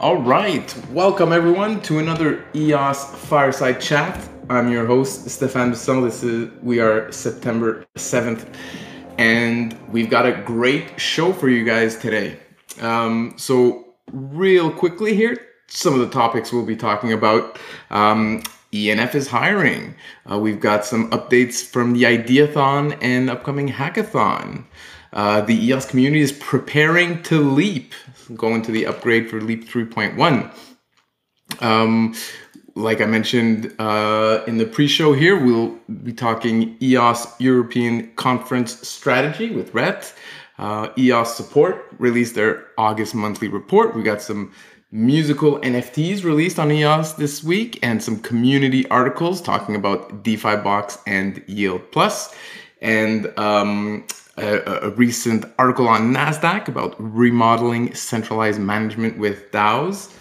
All right, welcome everyone to another EOS Fireside Chat. I'm your host, Stefan Busson. This is we are September 7th, and we've got a great show for you guys today. Um, so, real quickly here, some of the topics we'll be talking about. Um, ENF is hiring. Uh, we've got some updates from the Ideathon and upcoming hackathon. Uh, the EOS community is preparing to leap, going to the upgrade for Leap 3.1. Um, like I mentioned uh, in the pre-show here, we'll be talking EOS European Conference Strategy with Rhett. Uh, EOS Support released their August monthly report. We got some musical NFTs released on EOS this week and some community articles talking about DeFi Box and Yield Plus. And um, a, a, recent article on NASDAQ about remodeling centralized management with DAOs.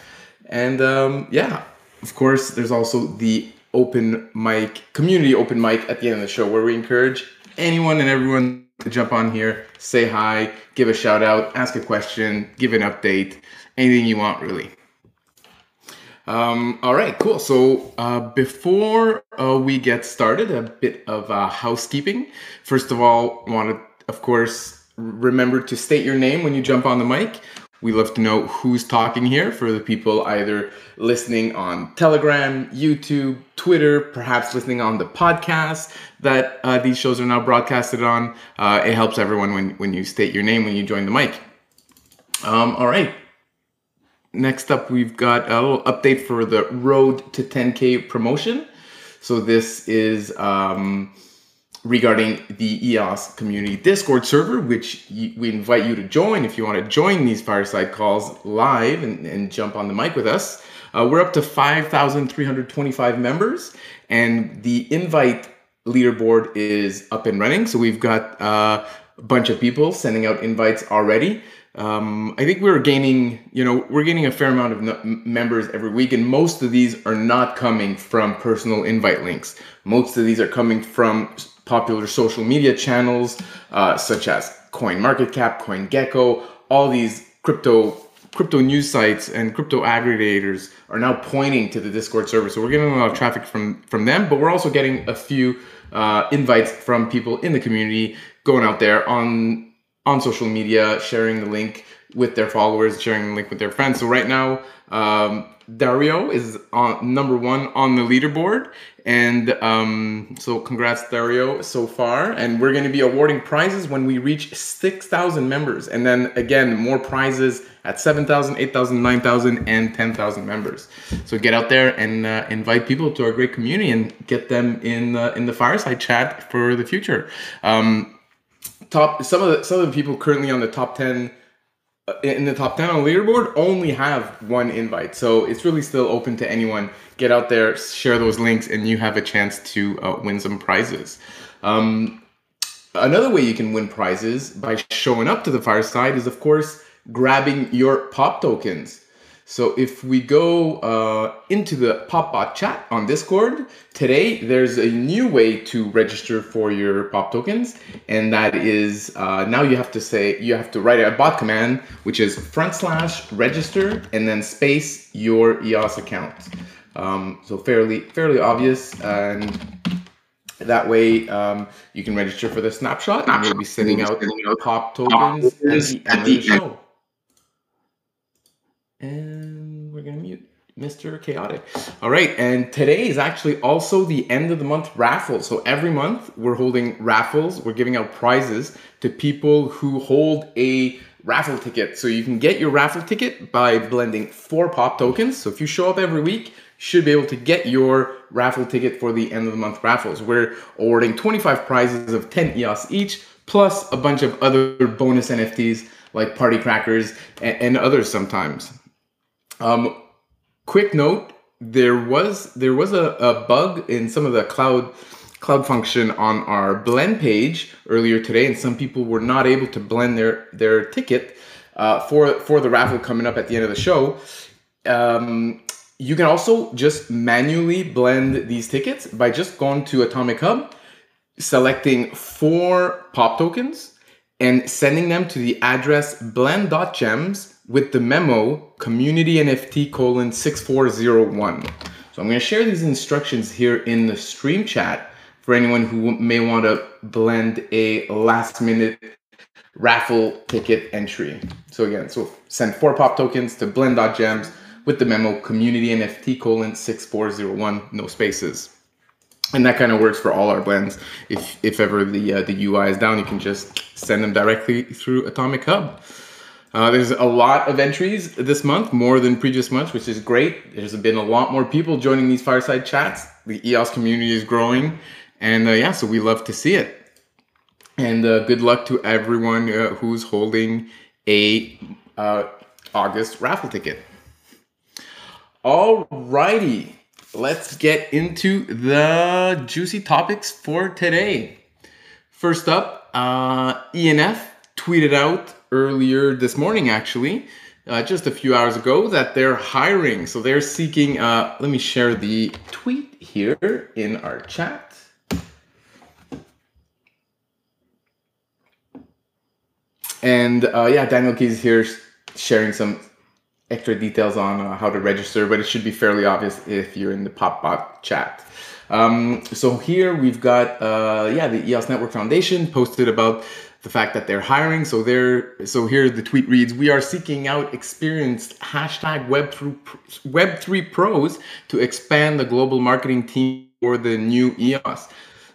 And um, yeah, of course, there's also the open mic, community open mic at the end of the show where we encourage anyone and everyone to jump on here, say hi, give a shout out, ask a question, give an update, anything you want, really. Um, all right, cool. So uh, before uh, we get started, a bit of uh, housekeeping. First of all, want to of course, remember to state your name when you jump on the mic. We love to know who's talking here for the people either listening on Telegram, YouTube, Twitter, perhaps listening on the podcast that uh, these shows are now broadcasted on. Uh, it helps everyone when, when you state your name when you join the mic. Um, all right. Next up, we've got a little update for the Road to 10K promotion. So this is. Um, regarding the EOS community Discord server, which we invite you to join if you want to join these fireside calls live and, and jump on the mic with us. Uh, we're up to 5,325 members, and the invite leaderboard is up and running. So we've got uh, a bunch of people sending out invites already. Um, I think we're gaining, you know, we're gaining a fair amount of members every week, and most of these are not coming from personal invite links. Most of these are coming from popular social media channels uh, such as CoinMarketCap, CoinGecko, all these crypto crypto news sites and crypto aggregators are now pointing to the Discord server. So we're getting a lot of traffic from from them, but we're also getting a few uh, invites from people in the community going out there on on social media, sharing the link with their followers, sharing the link with their friends. So right now, um, Dario is on number one on the leaderboard, and um, so congrats, Dario, so far. And we're going to be awarding prizes when we reach 6,000 members. And then again, more prizes at 7,000, 8,000, 9,000, and 10,000 members. So get out there and uh, invite people to our great community and get them in, uh, in the fireside chat for the future. Um, top some of the some of the people currently on the top 10 uh, in the top 10 on leaderboard only have one invite. So it's really still open to anyone. Get out there share those links and you have a chance to uh, win some prizes. Um, another way you can win prizes by showing up to the fireside is of course grabbing your pop tokens so if we go uh, into the PopBot chat on Discord, today there's a new way to register for your POP tokens, and that is uh, now you have to say, you have to write a bot command, which is front slash register and then space your EOS account. Um, so fairly, fairly obvious and that way um, you can register for the snapshot and we'll be sending out POP tokens at the end of the show. And we're gonna mute Mr. Chaotic. All right, and today is actually also the end of the month raffle. So every month we're holding raffles. We're giving out prizes to people who hold a raffle ticket. So you can get your raffle ticket by blending four pop tokens. So if you show up every week, you should be able to get your raffle ticket for the end of the month raffles. We're awarding 25 prizes of 10 EOS each, plus a bunch of other bonus NFTs like party crackers and, and others sometimes. Um, quick note: there was there was a, a bug in some of the cloud cloud function on our blend page earlier today, and some people were not able to blend their their ticket uh, for for the raffle coming up at the end of the show. Um, you can also just manually blend these tickets by just going to Atomic Hub, selecting four pop tokens, and sending them to the address blend.gems with the memo community NFT colon 6401. So I'm going to share these instructions here in the stream chat for anyone who may want to blend a last minute raffle ticket entry. So again, so send four pop tokens to blend.gems with the memo community NFT colon 6401, no spaces. And that kind of works for all our blends. If, if ever the, uh, the UI is down, you can just send them directly through Atomic Hub. Uh, there's a lot of entries this month, more than previous months, which is great. There's been a lot more people joining these fireside chats. The EOS community is growing, and uh, yeah, so we love to see it. And uh, good luck to everyone uh, who's holding a uh, August raffle ticket. Alrighty, let's get into the juicy topics for today. First up, uh, ENF tweeted out earlier this morning, actually, uh, just a few hours ago, that they're hiring. So they're seeking, uh, let me share the tweet here in our chat. And uh, yeah, Daniel Keys here sharing some extra details on uh, how to register, but it should be fairly obvious if you're in the PopBot chat. Um, so here we've got, uh, yeah, the EOS Network Foundation posted about the fact that they're hiring. So they're, so here the tweet reads, we are seeking out experienced hashtag Web3, Web3 pros to expand the global marketing team for the new EOS.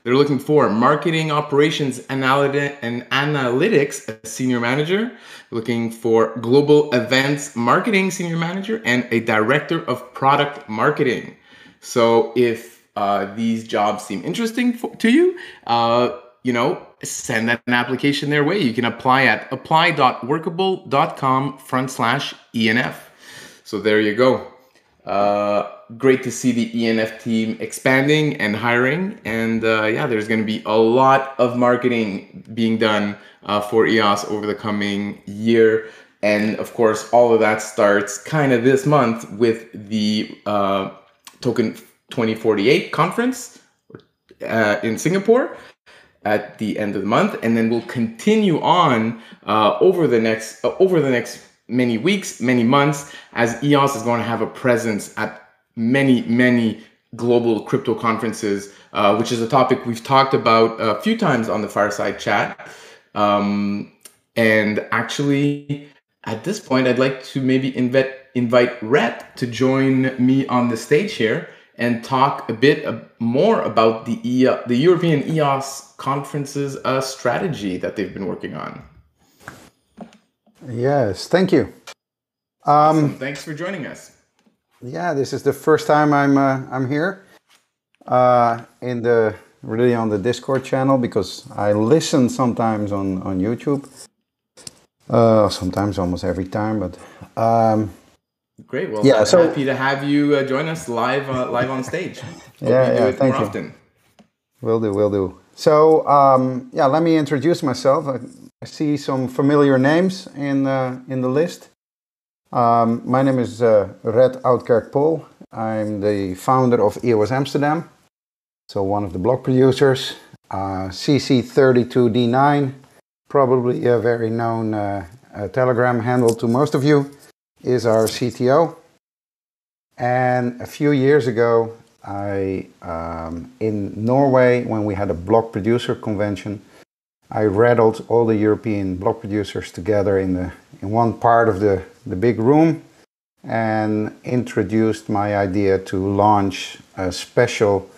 They're looking for marketing operations analytic and analytics senior manager, looking for global events marketing senior manager, and a director of product marketing. So if uh, these jobs seem interesting for, to you, uh, you know, send that an application their way. You can apply at apply.workable.com front slash ENF. So there you go. Uh, great to see the ENF team expanding and hiring. And uh, yeah, there's going to be a lot of marketing being done uh, for EOS over the coming year. And of course, all of that starts kind of this month with the uh, Token 2049 conference uh, in Singapore at the end of the month, and then we'll continue on uh, over the next over the next many weeks, many months, as EOS is going to have a presence at many, many global crypto conferences, uh, which is a topic we've talked about a few times on the Fireside Chat. Um, and actually, at this point, I'd like to maybe invite invite Rhett to join me on the stage here and talk a bit more about the e- the European EOS conferences uh, strategy that they've been working on. Yes, thank you. Um, awesome. Thanks for joining us yeah, this is the first time I'm uh, I'm here uh, in the really on the Discord channel because I listen sometimes on on YouTube. Uh, sometimes almost every time, but um, great. Well, yeah, so happy to have you uh, join us live uh, live on stage. Hope yeah, yeah, thank you. Often. Will do, will do. So um, yeah, let me introduce myself. I, I see some familiar names in uh, in the list. Um, my name is uh, Red Oudkerk-Pol. I'm the founder of EOS Amsterdam, so one of the block producers. Uh, CC32D9, probably a very known uh, Telegram handle to most of you, is our CTO. And a few years ago, I um, in Norway, when we had a block producer convention, I rattled all the European block producers together in the in one part of the the big room and introduced my idea to launch a special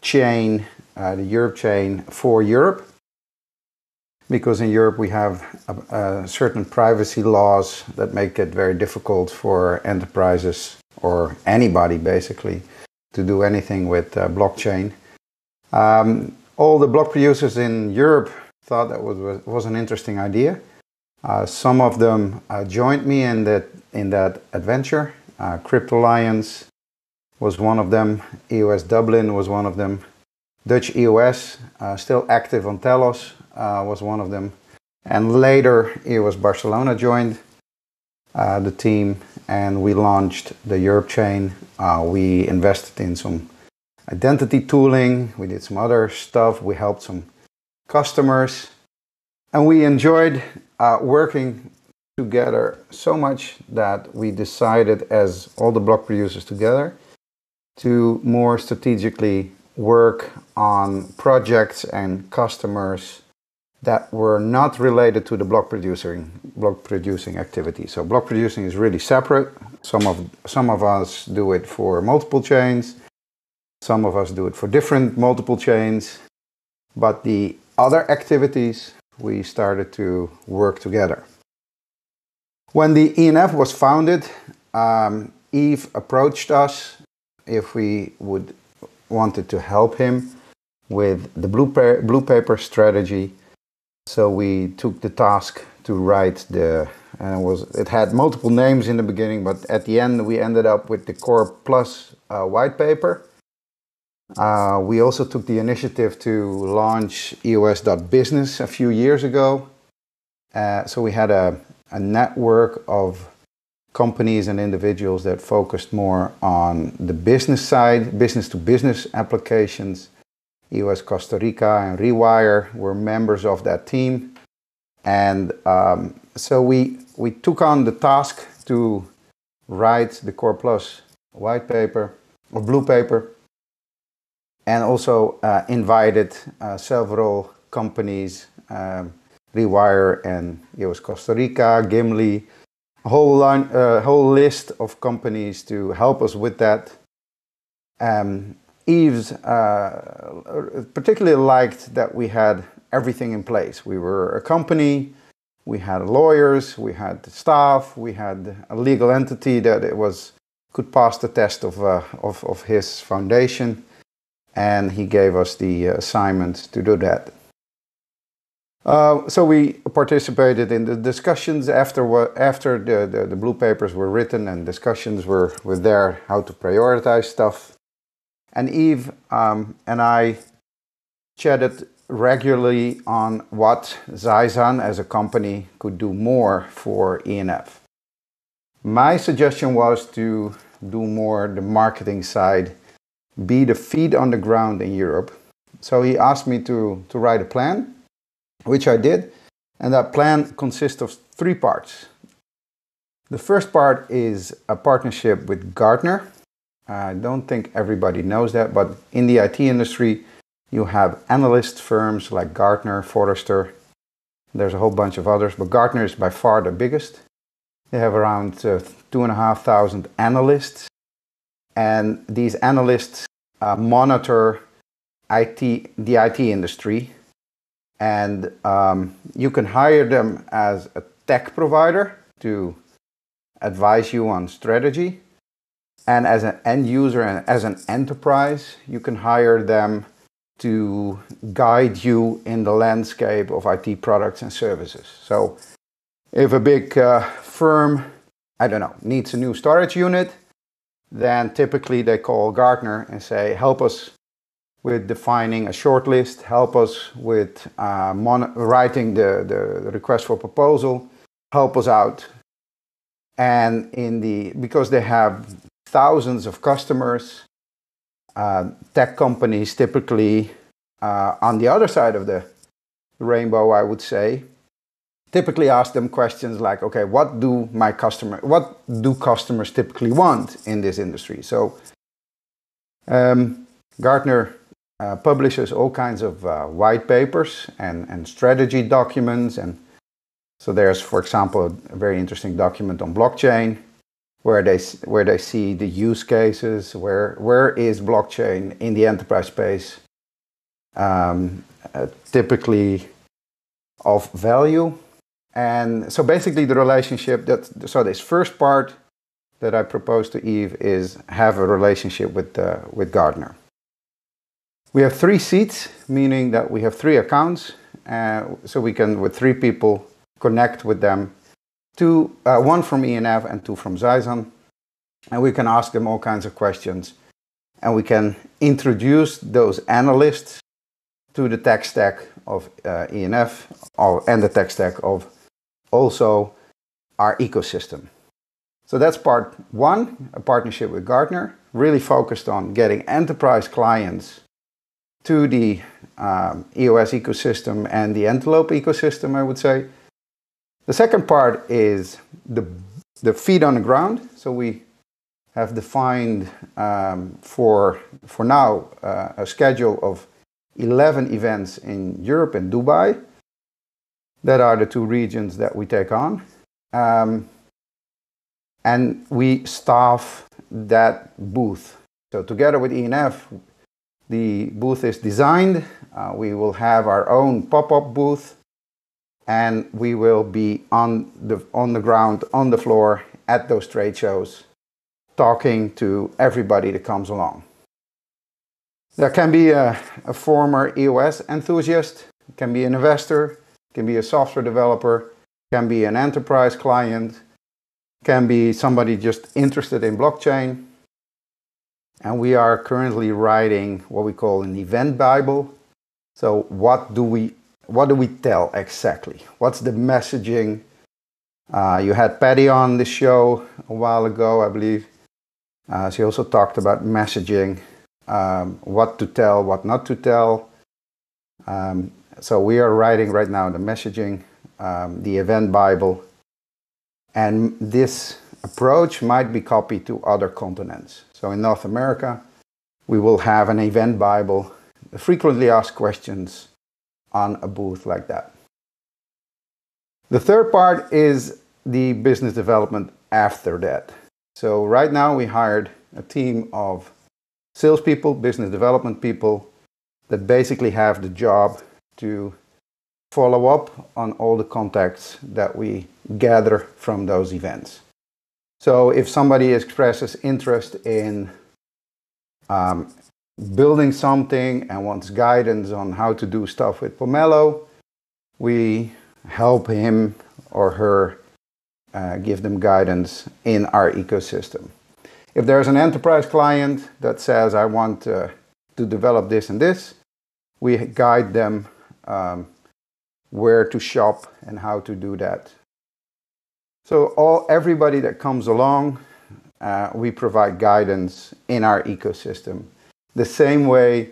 chain, uh, the Europe chain for Europe. Because in Europe we have a, a certain privacy laws that make it very difficult for enterprises or anybody basically to do anything with uh, blockchain. Um, all the block producers in Europe thought that was, was an interesting idea. Uh, some of them uh, joined me in that in that adventure. Uh, Crypto Lions was one of them. EOS Dublin was one of them. Dutch EOS, uh, still active on Telos, uh, was one of them. And later, it was Barcelona joined uh, the team, and we launched the Europe chain. we invested in some identity tooling. We did some other stuff. We helped some customers, and we enjoyed uh, working together so much that we decided, as all the block producers together, to more strategically work on projects and customers that were not related to the block producing block producing activity. So block producing is really separate. Some of some of us do it for multiple chains. Some of us do it for different multiple chains. But the other activities we started to work together. When the ENF was founded, um, Yves approached us if we would wanted to help him with the blue, pa- blue paper strategy. So we took the task to write the and it was it had multiple names in the beginning, but at the end we ended up with the Core Plus uh, white paper. Uh, we also took the initiative to launch EOS.business a few years ago. Uh, so we had a, a network of companies and individuals that focused more on the business side, business to business applications. EOS Costa Rica and Rewire were members of that team. And um, so we, we took on the task to write the Core Plus white paper or blue paper and also uh, invited uh, several companies, um, Rewire and EOS Costa Rica, Gimli, a whole, line, uh, whole list of companies to help us with that. Um, Yves uh, particularly liked that we had everything in place. We were a company, we had lawyers, we had staff, we had a legal entity that it was could pass the test of, uh, of, of his foundation, and he gave us the assignment to do that. Uh, so we participated in the discussions after after the, the, the, blue papers were written and discussions were, were there how to prioritize stuff. And Yves um, and I chatted regularly on what Xyzan as a company could do more for ENF. My suggestion was to do more the marketing side, be the feet on the ground in Europe. So he asked me to, to write a plan which I did. And that plan consists of three parts. The first part is a partnership with Gartner. I don't think everybody knows that, but in the IT industry, you have analyst firms like Gartner, Forrester. There's a whole bunch of others, but Gartner is by far the biggest. They have around uh, two and a half thousand analysts, and these analysts uh, monitor IT, the IT industry and um, you can hire them as a tech provider to advise you on strategy and as an end user and as an enterprise you can hire them to guide you in the landscape of IT products and services. So if a big uh, firm i don't know needs a new storage unit then typically they call Gartner and say help us with defining a shortlist, help us with uh, writing the, the request for proposal, help us out. And in the because they have thousands of customers, uh, tech companies typically uh, on the other side of the rainbow, I would say, typically ask them questions like, okay, what do my customer, what do customers typically want in this industry? So um, Gartner uh, publishes all kinds of uh, white papers and, and strategy documents. And so there's, for example, a very interesting document on blockchain where they, where they see the use cases, where, where is blockchain in the enterprise space um, uh, typically of value. And so basically the relationship that, so this first part that I propose to Yves is have a relationship with, uh, with Gartner. We have three seats, meaning that we have three accounts, uh, so we can, with three people, connect with them. Two, uh, one from ENF and two from Xyzan, and we can ask them all kinds of questions, and we can introduce those analysts to the tech stack of uh, ENF or, and the tech stack of also our ecosystem. So that's part one, a partnership with Gartner, really focused on getting enterprise clients to the um, EOS ecosystem and the Antelope ecosystem, I would say. The second part is the, the feet on the ground. So we have defined um, for, for now uh, a schedule of 11 events in Europe and Dubai. That are the two regions that we take on. Um, and we staff that booth. So together with ENF, the booth is designed. Uh, we will have our own pop-up booth and we will be on the, on the ground, on the floor at those trade shows, talking to everybody that comes along. There can be a, a former EOS enthusiast, can be an investor, can be a software developer, can be an enterprise client, can be somebody just interested in blockchain. And we are currently writing what we call an event Bible. So what do we what do we tell exactly? What's the messaging? Uh, you had Patty on the show a while ago, I believe. Uh, she also talked about messaging, um, what to tell, what not to tell. Um, so we are writing right now the messaging, um, the event Bible, and this approach might be copied to other continents. So in North America, we will have an event Bible, frequently asked questions on a booth like that. The third part is the business development after that. So right now we hired a team of salespeople, business development people that basically have the job to follow up on all the contacts that we gather from those events. So if somebody expresses interest in um, building something and wants guidance on how to do stuff with Pomelo, we help him or her uh, give them guidance in our ecosystem. If there's an enterprise client that says, I want uh, to develop this and this, we guide them um, where to shop and how to do that. So all everybody that comes along, uh, we provide guidance in our ecosystem. The same way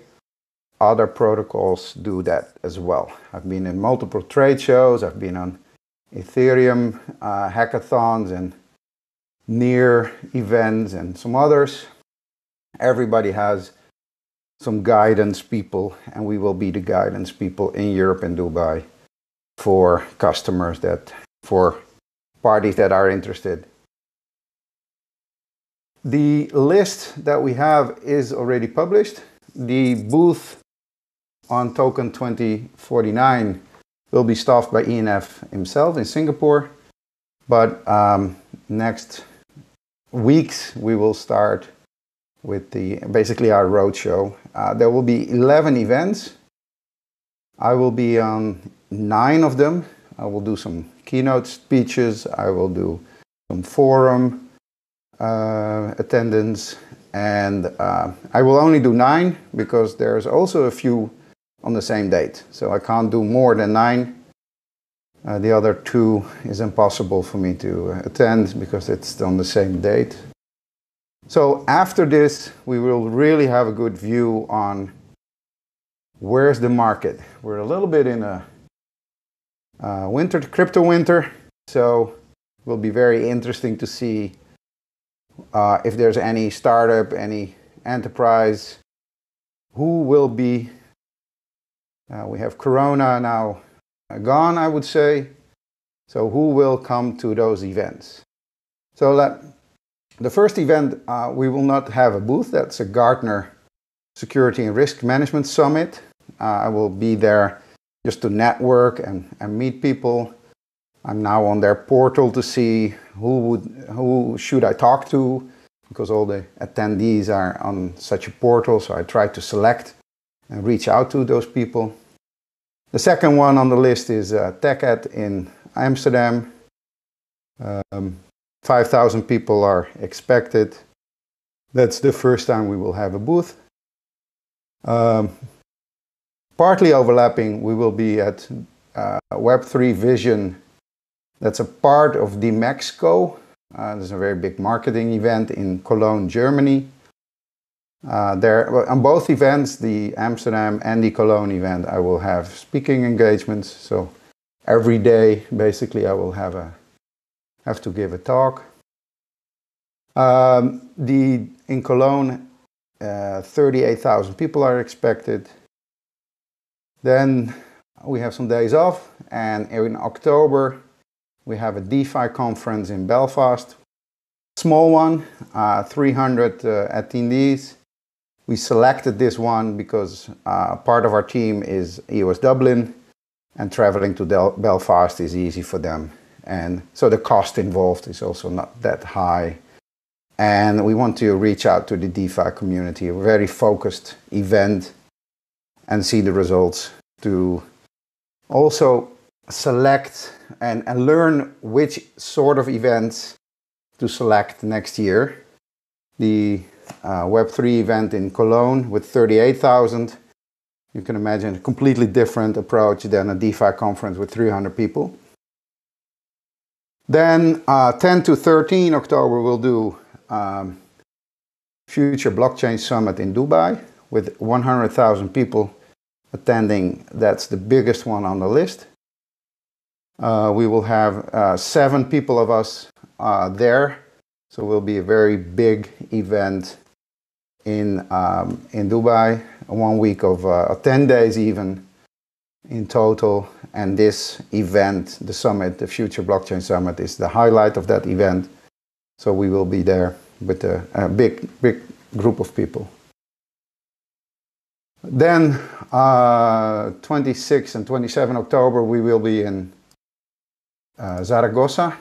other protocols do that as well. I've been in multiple trade shows. I've been on Ethereum uh, hackathons and near events and some others. Everybody has some guidance people, and we will be the guidance people in Europe and Dubai for customers that, for parties that are interested. The list that we have is already published. The booth on token 2049 will be staffed by ENF himself in Singapore. But um, next weeks we will start with the basically our roadshow. Uh, there will be 11 events. I will be on nine of them. I will do some keynote speeches. I will do some forum uh, attendance, and uh, I will only do nine because there's also a few on the same date. So I can't do more than nine. Uh, the other two is impossible for me to attend because it's on the same date. So after this, we will really have a good view on where's the market. We're a little bit in a uh, winter, crypto winter, so it will be very interesting to see uh, if there's any startup, any enterprise, who will be. Uh, we have Corona now gone, I would say. So who will come to those events? So the first event, uh, we will not have a booth. That's a Gartner Security and Risk Management Summit. Uh, I will be there just to network and, and meet people. I'm now on their portal to see who would who should I talk to because all the attendees are on such a portal. So I try to select and reach out to those people. The second one on the list is uh, TechEx in Amsterdam. Um, 5,000 people are expected. That's the first time we will have a booth. Um, partly overlapping, we will be at uh, Web3 Vision. That's a part of DMEXCO. Uh, there's a very big marketing event in Cologne, Germany. Uh, there, on both events, the Amsterdam and the Cologne event, I will have speaking engagements. So every day, basically, I will have a have to give a talk. Um, the in Cologne, uh, 38,000 people are expected. Then we have some days off, and in October we have a DeFi conference in Belfast, small one, uh, 300 uh, attendees. We selected this one because uh, part of our team is EOS Dublin, and traveling to Del- Belfast is easy for them. And so the cost involved is also not that high. And we want to reach out to the DeFi community, a very focused event, and see the results to also select and, and learn which sort of events to select next year. The uh, Web3 event in Cologne with 38,000. You can imagine a completely different approach than a DeFi conference with 300 people. Then uh, 10 to 13 October, we'll do um, Future Blockchain Summit in Dubai with 100,000 people attending. That's the biggest one on the list. Uh, we will have uh, seven people of us uh, there, so it will be a very big event in um, in Dubai. One week of uh, ten days even in total. And this event, the summit, the Future Blockchain Summit, is the highlight of that event. So we will be there with a, a big, big group of people. Then, uh, 26 and 27 October, we will be in uh, Zaragoza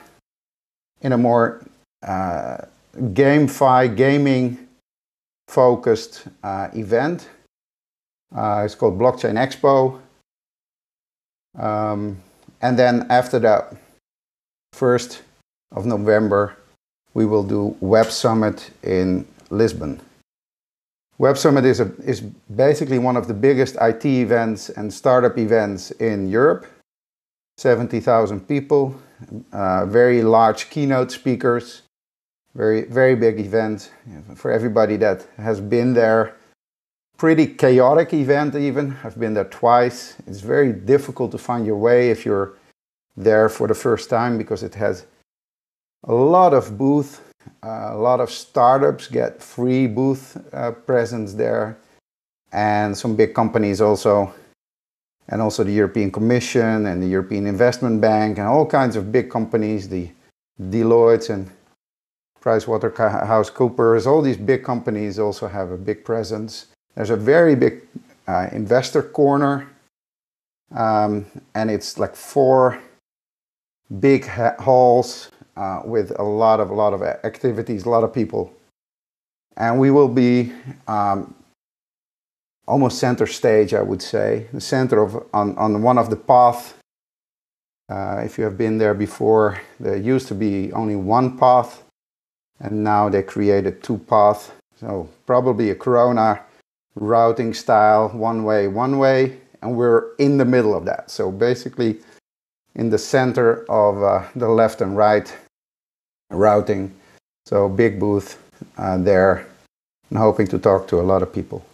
in a more uh, GameFi gaming focused uh, event. Uh, it's called Blockchain Expo. Um, and then after that, 1st of November, we will do Web Summit in Lisbon. Web Summit is, a, is basically one of the biggest IT events and startup events in Europe. 70,000 people, uh, very large keynote speakers, very, very big event for everybody that has been there pretty chaotic event even. I've been there twice. It's very difficult to find your way if you're there for the first time because it has a lot of booth, uh, a lot of startups get free booth uh, presence there, and some big companies also, and also the European Commission and the European Investment Bank and all kinds of big companies, the Deloitte and PricewaterhouseCoopers, all these big companies also have a big presence. There's a very big uh, investor corner, um, and it's like four big ha- halls uh, with a lot of a lot of activities, a lot of people, and we will be um, almost center stage, I would say, the center of on on one of the path. Uh, if you have been there before, there used to be only one path, and now they created two paths. So probably a Corona routing style, one way, one way, and we're in the middle of that. So basically, in the center of uh, the left and right routing. So big booth uh, there, and hoping to talk to a lot of people.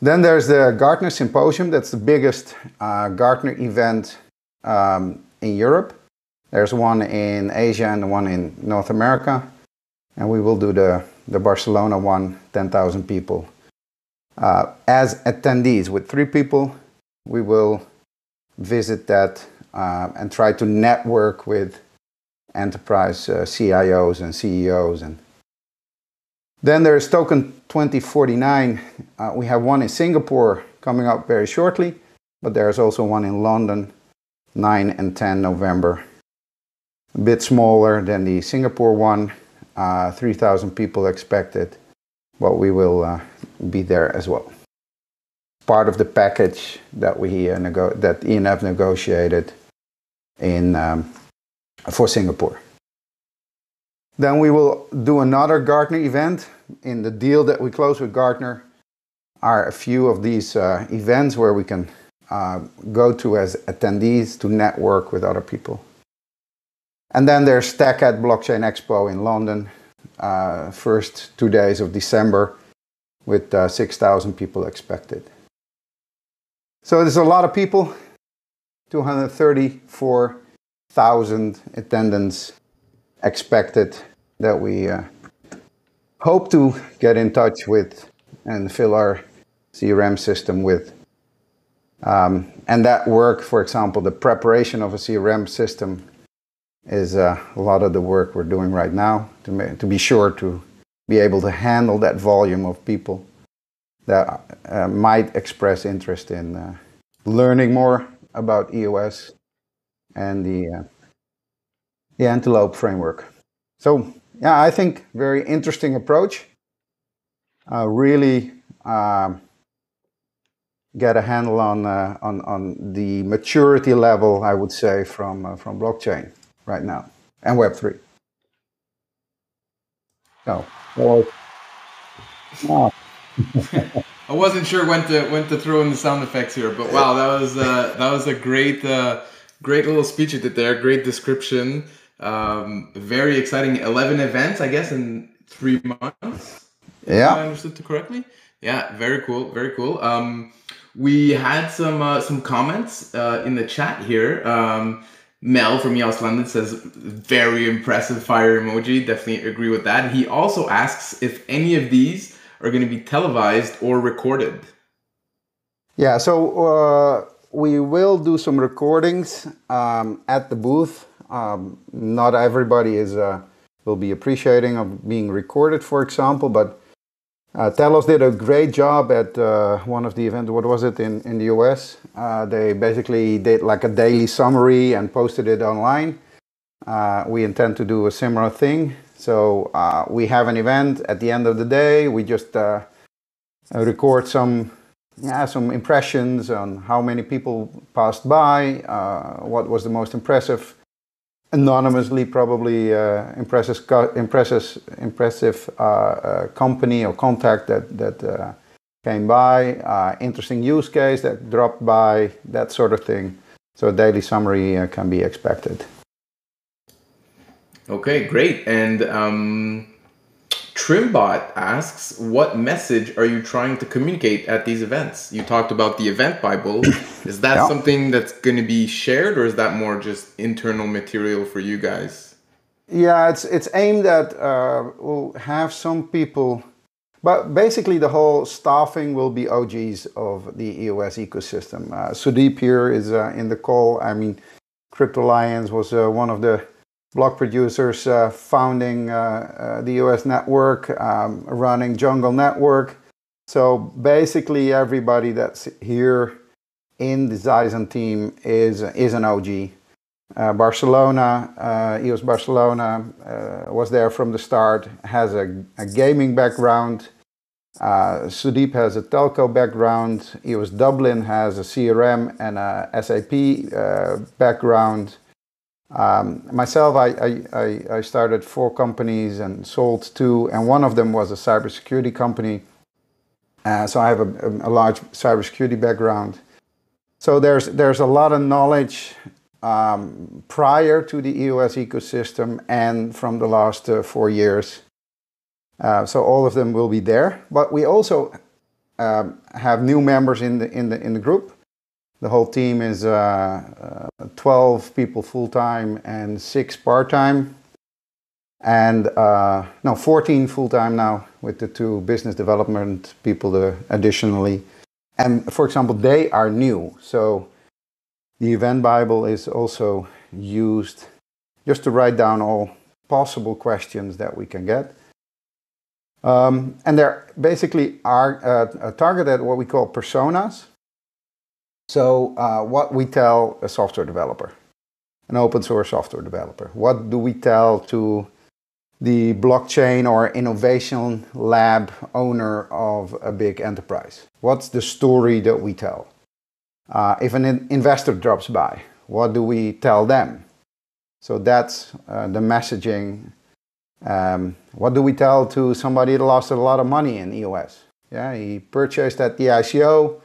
Then there's the Gartner Symposium. That's the biggest uh, Gartner event um, in Europe. There's one in Asia and one in North America. And we will do the the Barcelona one, 10,000 people. Uh, as attendees, with three people, we will visit that uh, and try to network with enterprise uh, CIOs and CEOs. And then there is Token 2049. Uh, we have one in Singapore coming up very shortly, but there's also one in London, 9 and 10 November. A bit smaller than the Singapore one, uh, 3,000 people expected, but we will uh, be there as well. Part of the package that we uh, that ENF negotiated in um, for Singapore. Then we will do another Gartner event. In the deal that we close with Gartner, are a few of these uh, events where we can uh, go to as attendees to network with other people. And then there's StackEd Blockchain Expo in London, uh, first two days of December, with uh, 6,000 people expected. So there's a lot of people. 234,000 attendants expected that we uh, hope to get in touch with and fill our CRM system with. Um, and that work, for example, the preparation of a CRM system is uh, a lot of the work we're doing right now to, ma- to be sure to be able to handle that volume of people that uh, might express interest in uh, learning more about EOS and the, uh, the Antelope framework. So, yeah, I think very interesting approach. Uh, really um, get a handle on, uh, on, on the maturity level, I would say, from, uh, from blockchain right now and Web3. So, well, oh. I wasn't sure when to when to throw in the sound effects here, but wow, that was uh, that was a great uh, great little speech you did there. Great description. Um, very exciting. Eleven events, I guess, in three months. Yeah, I understood it correctly. Yeah, very cool. Very cool. Um, we had some uh, some comments uh, in the chat here. Um, Mel from EOS London says very impressive fire emoji. Definitely agree with that. He also asks if any of these are going to be televised or recorded? Yeah, so uh, we will do some recordings um, at the booth. Um, not everybody is uh, will be appreciating of being recorded, for example, but uh, Telos did a great job at uh, one of the events. What was it in, in the US? Uh, they basically did like a daily summary and posted it online. Uh, we intend to do a similar thing. So uh, we have an event at the end of the day. We just uh, record some, yeah, some impressions on how many people passed by, what was the most impressive, anonymously probably uh, impressive, impressive, impressive uh, uh, company or contact that that came by, interesting use case that dropped by, that sort of thing. So a daily summary can be expected. Okay, great. And um, Trimbot asks, what message are you trying to communicate at these events? You talked about the event Bible. Is that yeah. something that's going to be shared, or is that more just internal material for you guys? Yeah, it's it's aimed at uh, we'll have some people, but basically the whole staffing will be OGs of the EOS ecosystem. Uh, Sudeep here is uh, in the call. I mean, Crypto Lions was uh, one of the block producers uh, founding uh, uh the EOS network, um, running Jungle Network. So basically, everybody that's here in the Xyzan team is is an OG. Uh, Barcelona, uh, EOS Barcelona uh, was there from the start, has a, a gaming background. Uh, Sudeep has a telco background. EOS Dublin has a CRM and a SAP uh, background. Um, myself, I, I, I, started four companies and sold two, and one of them was a cybersecurity company. Uh, so I have a, a, large cybersecurity background. So there's there's a lot of knowledge um, prior to the EOS ecosystem and from the last uh, four years. Uh, so all of them will be there, but we also um, have new members in the in the in the group. The whole team is uh, uh, 12 people full time and six part time. And uh, no, 14 full time now with the two business development people additionally. And for example, they are new. So the event Bible is also used just to write down all possible questions that we can get. Um, and they're basically are uh, targeted what we call personas. So, uh, what we tell a software developer, an open source software developer, what do we tell to the blockchain or innovation lab owner of a big enterprise? What's the story that we tell? Uh, if an in- investor drops by, what do we tell them? So that's uh, the messaging. Um, what do we tell to somebody that lost a lot of money in EOS? Yeah, he purchased at the ICO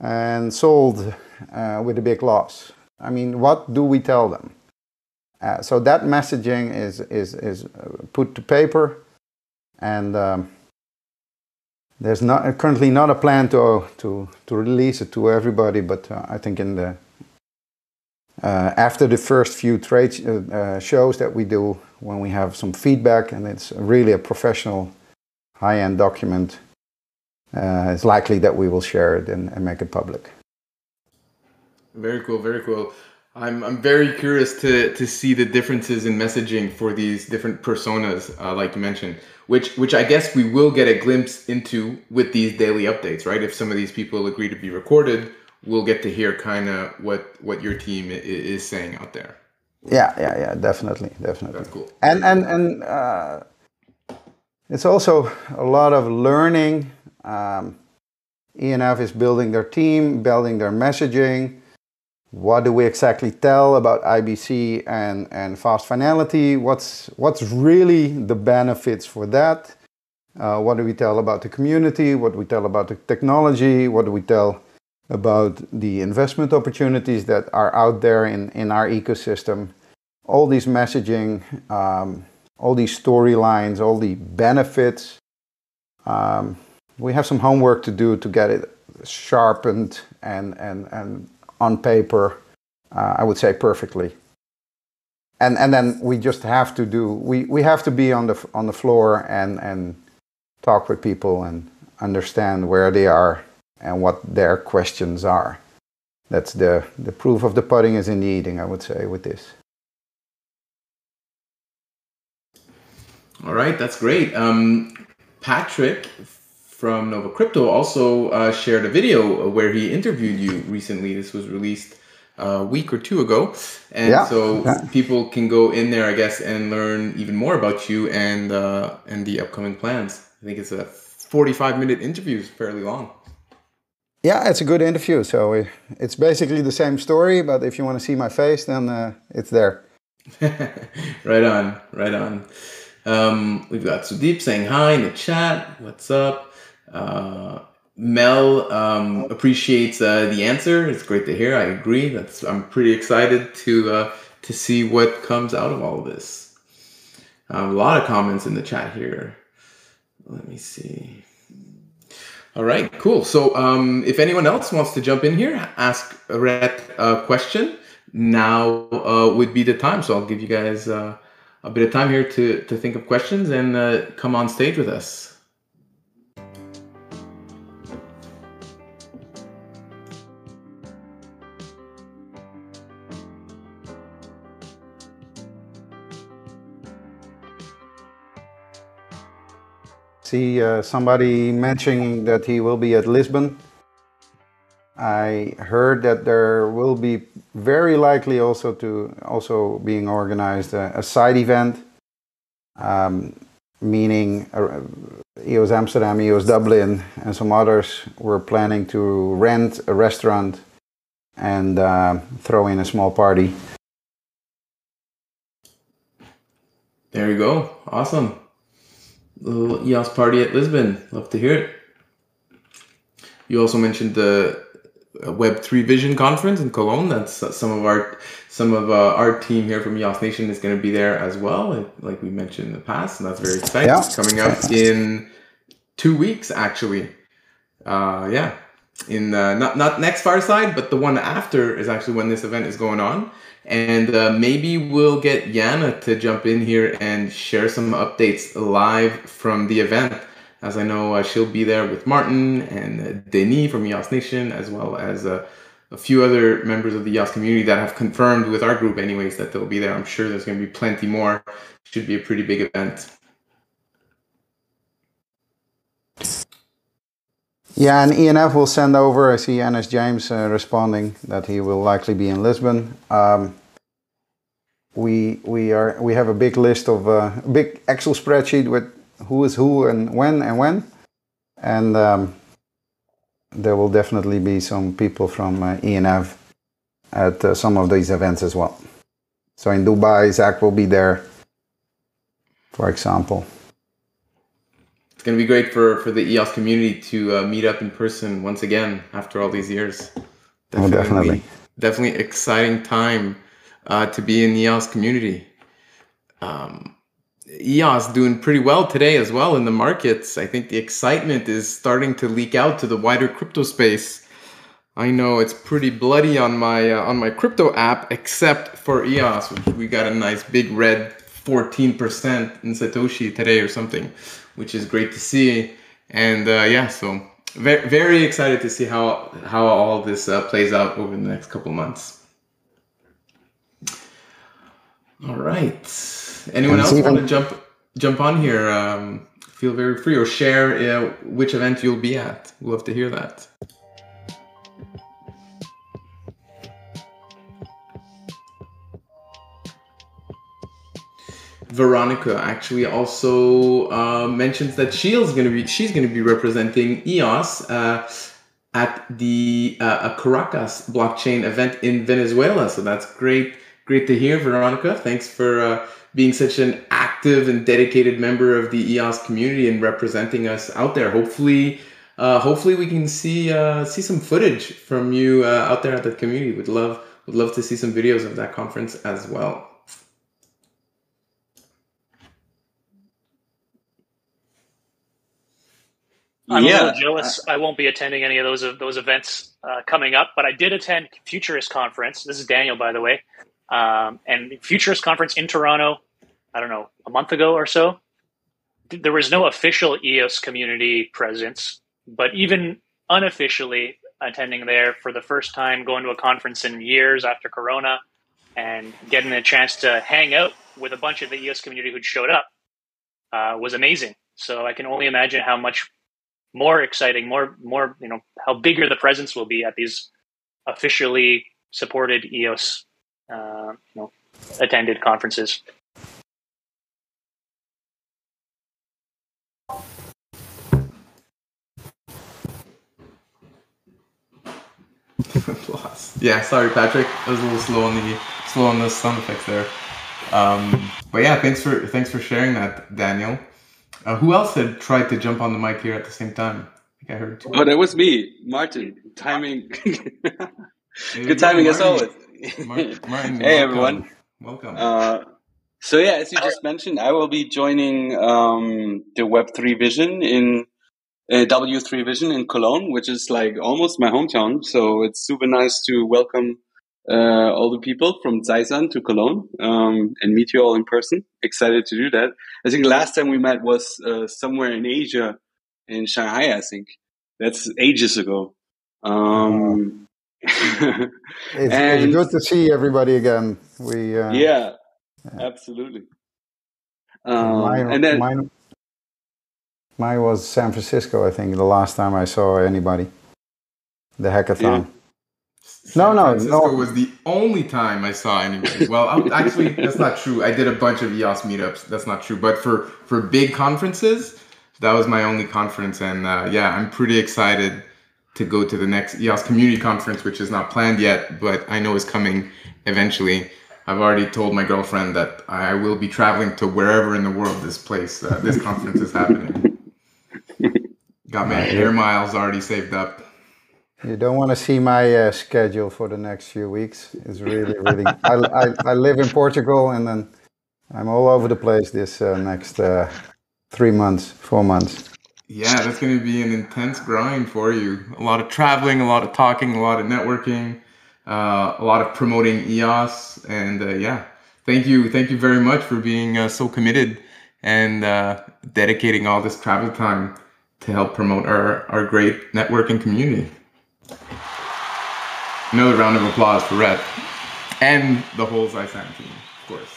and sold uh, with a big loss. I mean, what do we tell them? Uh, so that messaging is is is uh, put to paper, and um, there's not currently not a plan to to to release it to everybody. But uh, I think in the uh, after the first few trade uh, uh, shows that we do, when we have some feedback and it's really a professional high-end document, it's likely that we will share it and, and make it public. Very cool, very cool. I'm, I'm very curious to, to see the differences in messaging for these different personas, uh, like you mentioned, which which I guess we will get a glimpse into with these daily updates, right? If some of these people agree to be recorded, we'll get to hear kind of what what your team is saying out there. Yeah, yeah, yeah, definitely, definitely. That's cool. And and and uh, it's also a lot of learning. Um, ENF is building their team, building their messaging what do we exactly tell about IBC and, and fast finality? What's, what's really the benefits for that? Uh, what do we tell about the community? What do we tell about the technology? What do we tell about the investment opportunities that are out there in, in our ecosystem? All these messaging, um, all these storylines, all the benefits. Um, we have some homework to do to get it sharpened and, and, and on paper, uh, I would say perfectly. And and then we just have to do we, we have to be on the on the floor and and talk with people and understand where they are and what their questions are. That's the the proof of the pudding is in the eating, I would say, with this. All right, that's great. Um, Patrick from Nova Crypto also uh, shared a video where he interviewed you recently. This was released a week or two ago, and yeah. so yeah. people can go in there, I guess, and learn even more about you and uh, and the upcoming plans. I think it's a forty-five minute interview, it's fairly long. Yeah, it's a good interview. So it's basically the same story, but if you want to see my face, then uh, it's there. right on, right on. Um, we've got Sudeep saying hi in the chat. What's up? Uh, Mel um, appreciates uh, the answer. It's great to hear. I agree. That's I'm pretty excited to uh, to see what comes out of all of this. Um, a lot of comments in the chat here. Let me see. All right, cool. So, um, if anyone else wants to jump in here, ask Rhett a question. Now uh, would be the time. So I'll give you guys uh, a bit of time here to to think of questions and uh, come on stage with us. See uh, somebody mentioning that he will be at Lisbon. I heard that there will be very likely also to also being organized a, a side event, um, meaning uh, EOS Amsterdam, EOS Dublin, and some others were planning to rent a restaurant and uh, throw in a small party. There you go. Awesome little EOS party at Lisbon. Love to hear it. You also mentioned the uh, Web Three Vision conference in Cologne. That's uh, some of our some of uh, our team here from EOS Nation is going to be there as well, like we mentioned in the past, and that's very exciting. Yeah. Coming up in two weeks, actually. Uh, yeah, in uh, not not next fireside, but the one after is actually when this event is going on. And uh, maybe we'll get Yana to jump in here and share some updates live from the event. As I know, uh, she'll be there with Martin and Denis from EOS Nation, as well as uh, a few other members of the EOS community that have confirmed with our group, anyways, that they'll be there. I'm sure there's going to be plenty more. Should be a pretty big event. Yeah, and ENF will send over, I see Ernest James uh, responding that he will likely be in Lisbon. Um, we, we, are, we have a big list of, uh, a big Excel spreadsheet with who is who and when and when. And um, there will definitely be some people from uh, ENF at uh, some of these events as well. So in Dubai, Zach will be there, for example going to be great for for the EOS community to uh, meet up in person once again after all these years. Definitely, oh, definitely, definitely exciting time uh, to be in the EOS community. Um, EOS doing pretty well today as well in the markets. I think the excitement is starting to leak out to the wider crypto space. I know it's pretty bloody on my uh, on my crypto app, except for EOS, which we got a nice big red 14% in Satoshi today or something, which is great to see. And uh, yeah, so very, very excited to see how how all this uh, plays out over the next couple months. All right. Anyone else want to jump jump on here? Um, feel very free or share uh, which event you'll be at. We'd love to hear that. Veronica actually also uh, mentions that Shield's gonna be she's gonna be representing EOS uh, at the uh, Caracas blockchain event in Venezuela. So that's great, great to hear, Veronica. Thanks for uh, being such an active and dedicated member of the EOS community and representing us out there. Hopefully, uh, hopefully we can see uh, see some footage from you out there at the community. Would love would love to see some videos of that conference as well. I'm yeah. a little jealous. I won't be attending any of those those events uh, coming up, but I did attend Futurist conference. This is Daniel, by the way, um, and Futurist conference in Toronto. I don't know a month ago or so. There was no official EOS community presence, but even unofficially attending there for the first time, going to a conference in years after Corona, and getting a chance to hang out with a bunch of the EOS community who'd showed up uh, was amazing. So I can only imagine how much more exciting, more more you know how bigger the presence will be at these officially supported EOS uh, you know attended conferences. yeah, sorry, Patrick. I was a little slow on the slow on the sound effects there. Um, but yeah, thanks for thanks for sharing that, Daniel. Uh, who else had tried to jump on the mic here at the same time? I think I heard two. Oh, that was me, Martin. Timing. Good timing as always. Martin, Martin hey, welcome. everyone. Welcome. Uh, so yeah, as you just mentioned, I will be joining um, the Web3 Vision in uh, W3 Vision in Cologne, which is like almost my hometown. So it's super nice to welcome uh, all the people from Xyzan to Cologne um, and meet you all in person. Excited to do that. I think last time we met was uh, somewhere in Asia, in Shanghai. I think that's ages ago. Um, it's, it's, good to see everybody again. We uh, yeah, yeah, absolutely. Um, mine, and then mine, mine was San Francisco. I think the last time I saw anybody, the hackathon. Yeah. No, no, Francisco no. was the only time I saw anybody. Well, actually, that's not true. I did a bunch of EOS meetups. That's not true. But for for big conferences, that was my only conference, and uh, yeah, I'm pretty excited to go to the next EOS community conference, which is not planned yet, but I know is coming eventually. I've already told my girlfriend that I will be traveling to wherever in the world this place, uh, this conference is happening. Got my air miles already saved up. You don't want to see my uh, schedule for the next few weeks. It's really, really. I, I, I, live in Portugal and then I'm all over the place this uh, next uh, three months, four months. Yeah, that's going to be an intense grind for you. A lot of traveling, a lot of talking, a lot of networking, uh, a lot of promoting EOS. And uh, yeah, thank you. Thank you very much for being uh, so committed and dedicating all this travel time to help promote our, our great networking community. Another round of applause for Rhett and the whole Xyzan team, of course.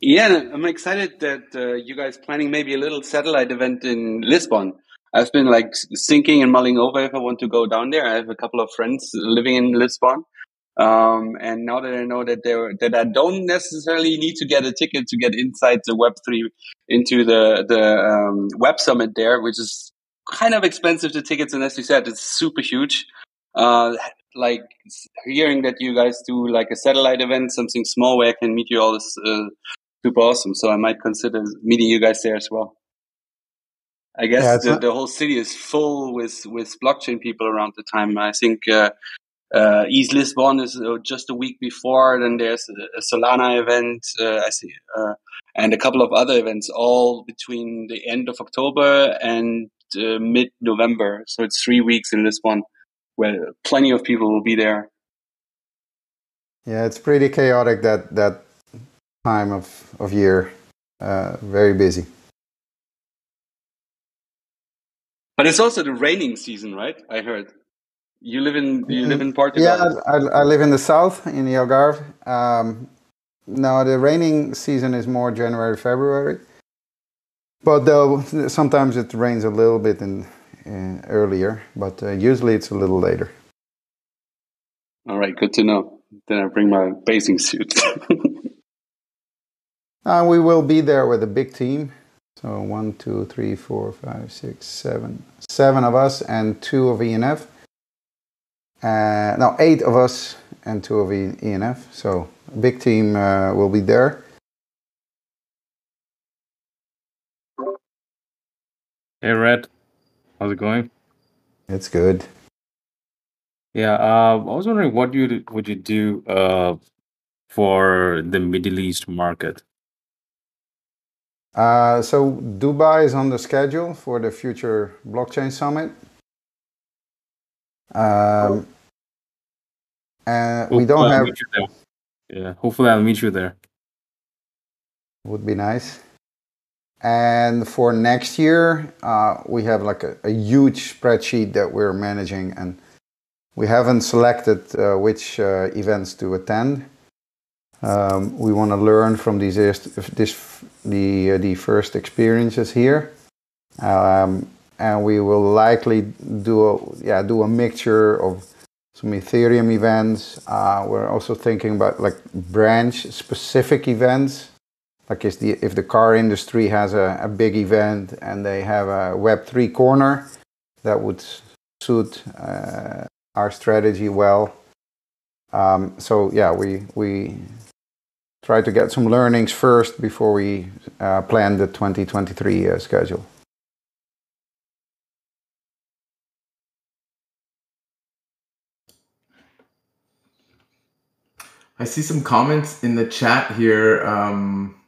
Yeah, I'm excited that uh, you guys planning maybe a little satellite event in Lisbon. I've been like thinking and mulling over if I want to go down there. I have a couple of friends living in Lisbon. Um, and now that I know that there, that I don't necessarily need to get a ticket to get inside the Web3 into the, the, um, web summit there, which is kind of expensive the tickets, and as you said, it's super huge. Uh, like hearing that you guys do like a satellite event, something small where I can meet you all is uh, super awesome. So I might consider meeting you guys there as well. I guess yeah, the, not- the, whole city is full with with blockchain people around the time. I think uh, uh, ETHLisbon is uh, just a week before. Then there's a, a Solana event. Uh, I see, uh, and a couple of other events, all between the end of October and uh, mid November. So it's three weeks in Lisbon, where plenty of people will be there. Yeah, it's pretty chaotic that that time of of year. Uh, very busy. But it's also the raining season, right? I heard. You live in you live in Portugal. Yeah, I, I live in the south in the Algarve. Um, no, the raining season is more January, February. But though sometimes it rains a little bit in, in earlier, but uh, usually it's a little later. All right, good to know. Then I bring my bathing suit. uh, we will be there with a big team. So one, two, three, four, five, six, seven, seven of us and two of ENF. Uh, no, eight of us and two of ENF. So a big team uh, will be there. Hey, Rhett. How's it going? It's good. Yeah, uh, I was wondering what you would you do uh, for the Middle East market? Uh, so Dubai is on the schedule for the future blockchain summit. Um, and we don't have. Yeah, hopefully I'll meet you there. Would be nice. And for next year, uh, we have like a, a, huge spreadsheet that we're managing, and we haven't selected uh, which uh, events to attend. Um, we want to learn from these this the uh, the first experiences here, um, and we will likely do a, yeah do a mixture of some Ethereum events. Uh, we're also thinking about like branch specific events like if the if the car industry has a, a big event and they have a Web three corner, that would suit uh, our strategy well. Um, so yeah, we we try to get some learnings first before we uh, plan the 2023 uh, schedule. I see some comments in the chat here. Um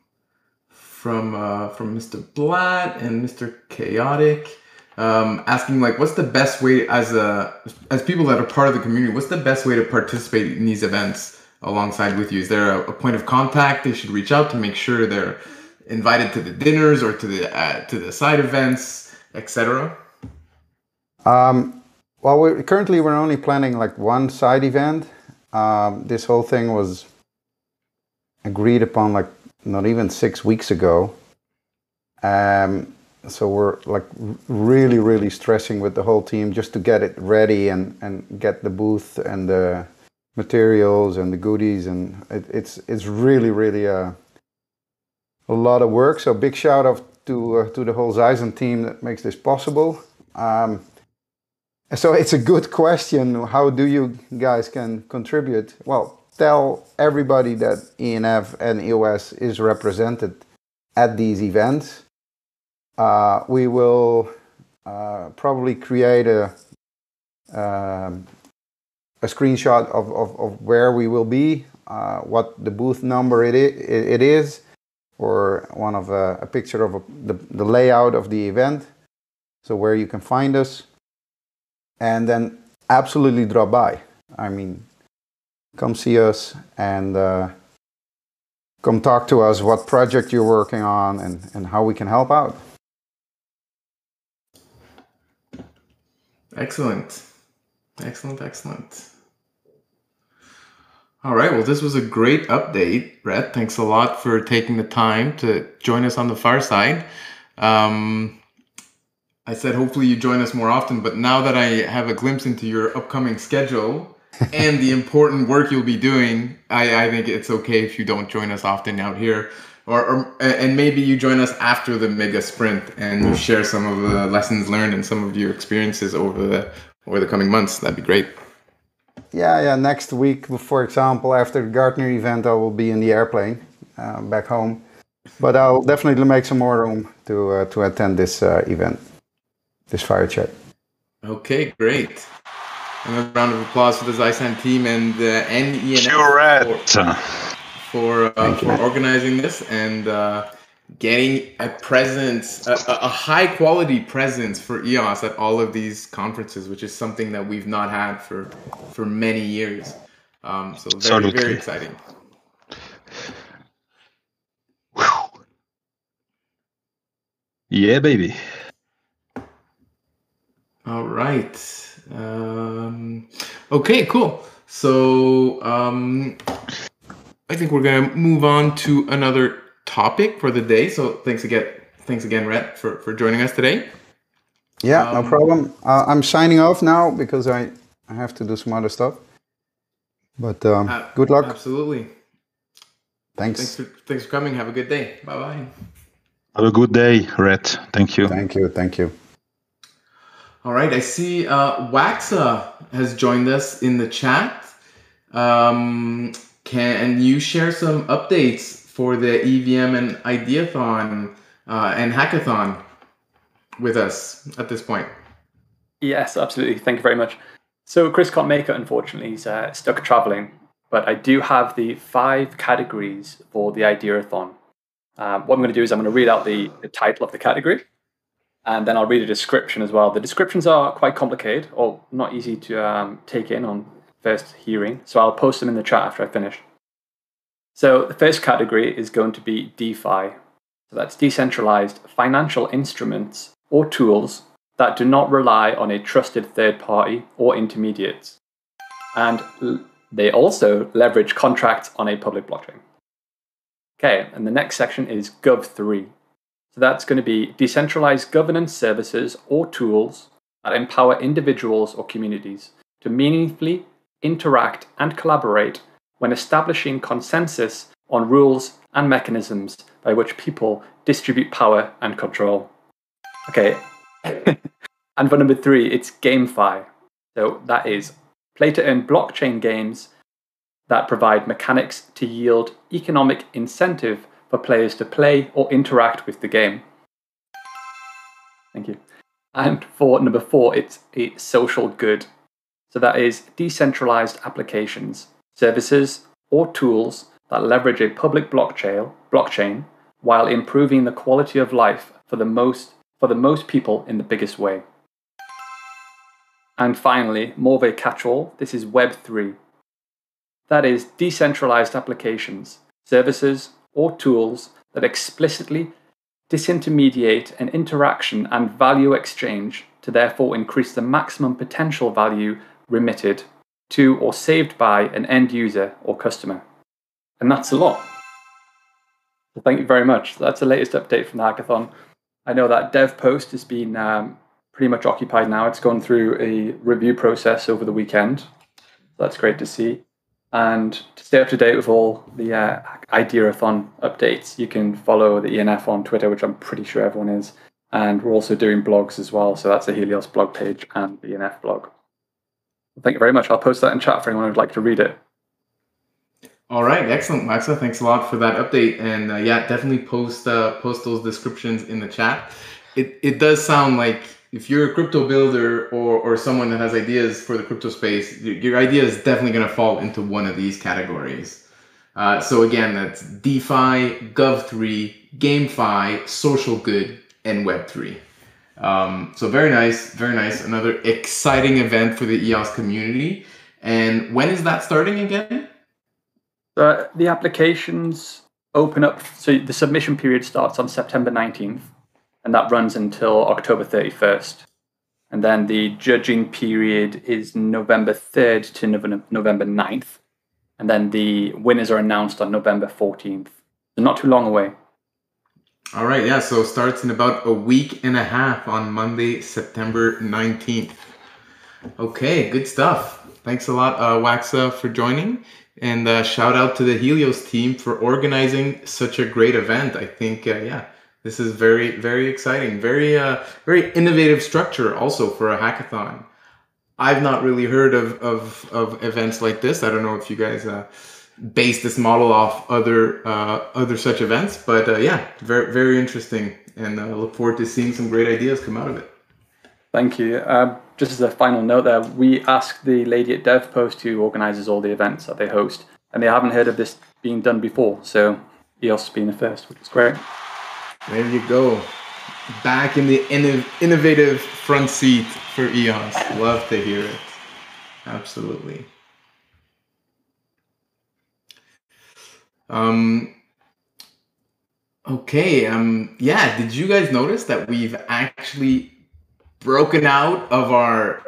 from uh, from Mr. Blatt and Mr. Chaotic, um, asking like, what's the best way as a as people that are part of the community? What's the best way to participate in these events alongside with you? Is there a, a point of contact they should reach out to make sure they're invited to the dinners or to the uh, to the side events, etc. Um, well, we're, currently we're only planning like one side event. Um, this whole thing was agreed upon like not even six weeks ago. Um, so we're like really, really stressing with the whole team just to get it ready and, and get the booth and the materials and the goodies. And it, it's it's really, really a, a lot of work. So big shout out to uh, to the whole Xyzan team that makes this possible. Um, so it's a good question. How do you guys can contribute? Well, tell everybody that ENF and EOS is represented at these events. Uh, we will uh, probably create a um, a screenshot of, of, of, where we will be, uh, what the booth number it, it is, or one of a, a picture of a, the, the layout of the event, so where you can find us, and then absolutely drop by. I mean, come see us and uh, come talk to us what project you're working on and, and how we can help out. Excellent. Excellent, excellent. All right. Well, this was a great update, Rhett. Thanks a lot for taking the time to join us on the fireside. Um, I said hopefully you join us more often, but now that I have a glimpse into your upcoming schedule, and the important work you'll be doing, I, I think it's okay if you don't join us often out here. Or, or, and maybe you join us after the mega sprint and you share some of the lessons learned and some of your experiences over the over the coming months. That'd be great. Yeah, yeah. Next week, for example, after the Gartner event, I will be in the airplane uh, back home. But I'll definitely make some more room to uh, to attend this uh, event, this fire chat. Okay, great. Another round of applause for the Xyzan team and uh, NENF for, for, uh, for organizing this and uh, getting a presence, a, a, high quality presence for EOS at all of these conferences, which is something that we've not had for for many years. Um, so very very exciting. Yeah, baby. All right. Um, okay, cool. So um, I think we're gonna move on to another topic for the day. So thanks again, thanks again, Rhett, for for joining us today. Yeah, um, no problem. Uh, I'm signing off now because I I have to do some other stuff. But um, uh, good luck. Absolutely. Thanks. Thanks for, thanks for coming. Have a good day. Bye bye. Have a good day, Rhett. Thank you. Thank you. Thank you. All right. I see uh, Waxa has joined us in the chat. Um, can you share some updates for the EVM and Ideathon uh, and Hackathon with us at this point? Yes, absolutely. Thank you very much. So Chris can't make it, unfortunately. He's uh, stuck traveling. But I do have the five categories for the Ideathon. Um, what I'm going to do is I'm going to read out the, the title of the category, and then I'll read a description as well. The descriptions are quite complicated or not easy to um, take in on first hearing, so I'll post them in the chat after I finish. So the first category is going to be DeFi. So that's decentralized financial instruments or tools that do not rely on a trusted third party or intermediates. And they also leverage contracts on a public blockchain. Okay, and the next section is Gov3. So that's going to be decentralized governance services or tools that empower individuals or communities to meaningfully interact and collaborate when establishing consensus on rules and mechanisms by which people distribute power and control. Okay, and for number three, it's GameFi. So that is play to earn blockchain games that provide mechanics to yield economic incentive for players to play or interact with the game. Thank you. And for number four, it's a social good. So that is decentralized applications, services, or tools that leverage a public blockchain, blockchain while improving the quality of life for the most for the most people in the biggest way. And finally, more of a catch-all, this is Web3. That is, decentralized applications, services, or tools that explicitly disintermediate an interaction and value exchange to therefore increase the maximum potential value remitted to or saved by an end user or customer. And that's a lot. So thank you very much. That's the latest update from the hackathon. I know that DevPost has been um, pretty much occupied now. It's gone through a review process over the weekend. That's great to see. And to stay up to date with all the uh, Ideathon updates, you can follow the ENF on Twitter, which I'm pretty sure everyone is. And we're also doing blogs as well. So that's the Helios blog page and the ENF blog. Thank you very much. I'll post that in chat for anyone who'd like to read it. All right, excellent, Maxa. Thanks a lot for that update, and uh, yeah, definitely post uh, post those descriptions in the chat. It it does sound like if you're a crypto builder or, or someone that has ideas for the crypto space, your idea is definitely going to fall into one of these categories. Uh, so again, that's DeFi, Gov3, GameFi, Social Good, and Web3. Um, so very nice, very nice. Another exciting event for the EOS community. And when is that starting again? Uh, the applications open up. So the submission period starts on September 19th and that runs until October 31st. And then the judging period is November 3rd to November 9th. And then the winners are announced on November 14th. So not too long away. All right, yeah, so starts in about a week and a half on Monday, September 19th. Okay, good stuff. Thanks a lot, uh, Waxa, for joining. And uh, shout out to the Helios team for organizing such a great event. I think, uh, yeah, this is very, very exciting. Very, uh, very innovative structure also for a hackathon. I've not really heard of, of, of events like this. I don't know if you guys uh, base this model off other uh, other such events, but uh, yeah, very, very interesting, and I uh, look forward to seeing some great ideas come out of it. Thank you. Uh, just as a final note, there we asked the lady at DevPost who organises all the events that they host, and they haven't heard of this being done before. So EOS being the first, which is great. There you go. Back in the innovative front seat for EOS. Love to hear it. Absolutely. Um, okay. Um, yeah. Did you guys notice that we've actually broken out of our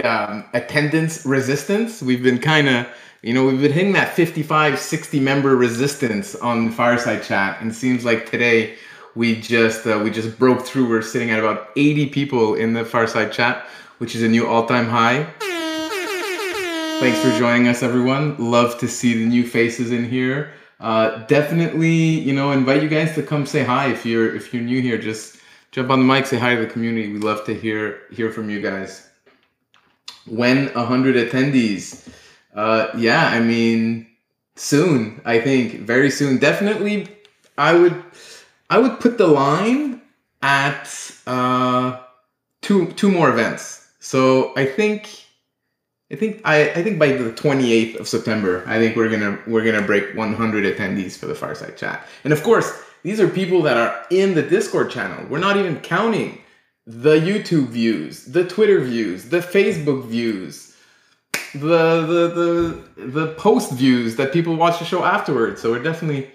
um, attendance resistance? We've been kind of, you know, we've been hitting that 55, 60 member resistance on Fireside Chat, and seems like today we just uh, we just broke through. We're sitting at about 80 people in the Fireside Chat, which is a new all-time high. Thanks for joining us, everyone. Love to see the new faces in here. Uh, definitely, you know, invite you guys to come say hi if you're if you're new here. Just jump on the mic, say hi to the community. We love to hear hear from you guys. When a hundred attendees, uh, yeah, I mean, soon. I think very soon. Definitely, I would I would put the line at uh, two two more events. So I think I think I, I think by the 28th of September, I think we're gonna we're gonna break 100 attendees for the Fireside Chat. And of course, these are people that are in the Discord channel. We're not even counting the YouTube views, the Twitter views, the Facebook views, the the the the post views that people watch the show afterwards. So we're definitely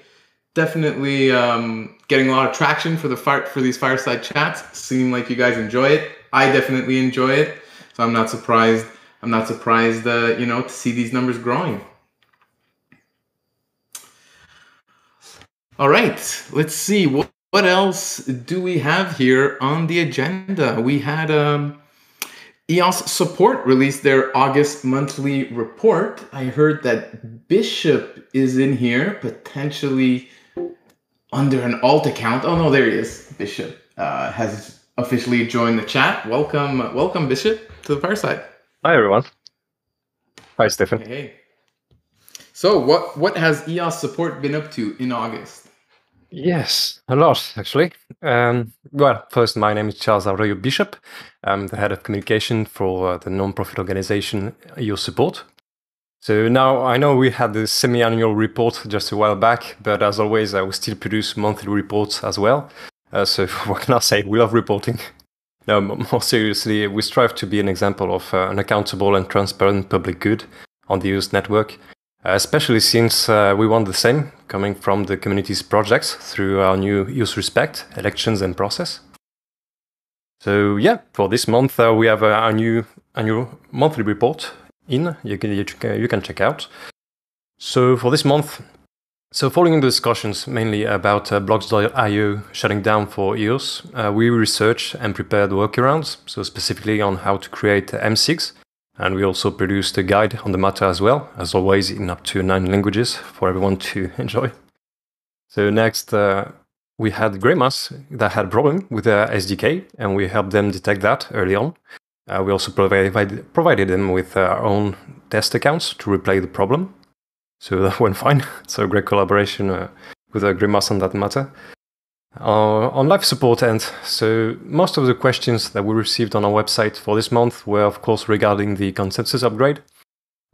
definitely um, getting a lot of traction for the fire for these fireside chats. Seem like you guys enjoy it. I definitely enjoy it. So I'm not surprised I'm not surprised, uh, you know, to see these numbers growing. All right, let's see what, what else do we have here on the agenda. We had um, EOS Support released their August monthly report. I heard that Bishop is in here potentially under an alt account. Oh no, there he is. Bishop uh, has officially joined the chat. Welcome, welcome, Bishop, to the fireside. Hi, everyone. Hi, Stefan. Hey. So, what what has EOS support been up to in August? Yes, a lot actually. Um, well, first, my name is Charles Arroyo Bishop. I'm the head of communication for uh, the non-profit organization EOS Support. So now I know we had the semi-annual report just a while back, but as always, I will still produce monthly reports as well. Uh, so what can I say? We love reporting. No, more seriously, we strive to be an example of uh, an accountable and transparent public good on the EOS network, especially since uh, we want the same coming from the community's projects through our new EOS Respect elections and process. So yeah, for this month uh, we have a, new annual monthly report in you can you can check out. So for this month, so, following the discussions mainly about uh, Bloks.io shutting down for EOS, uh, we researched and prepared workarounds, so specifically on how to create MSIGs, and we also produced a guide on the matter as well, as always in up to nine languages for everyone to enjoy. So next, uh, we had Greymass that had a problem with the SDK, and we helped them detect that early on. Uh, we also provided, provided them with our own test accounts to replay the problem. So that went fine. So great collaboration uh, with uh, on that matter. Uh, on life support end, so most of the questions that we received on our website for this month were, of course, regarding the consensus upgrade.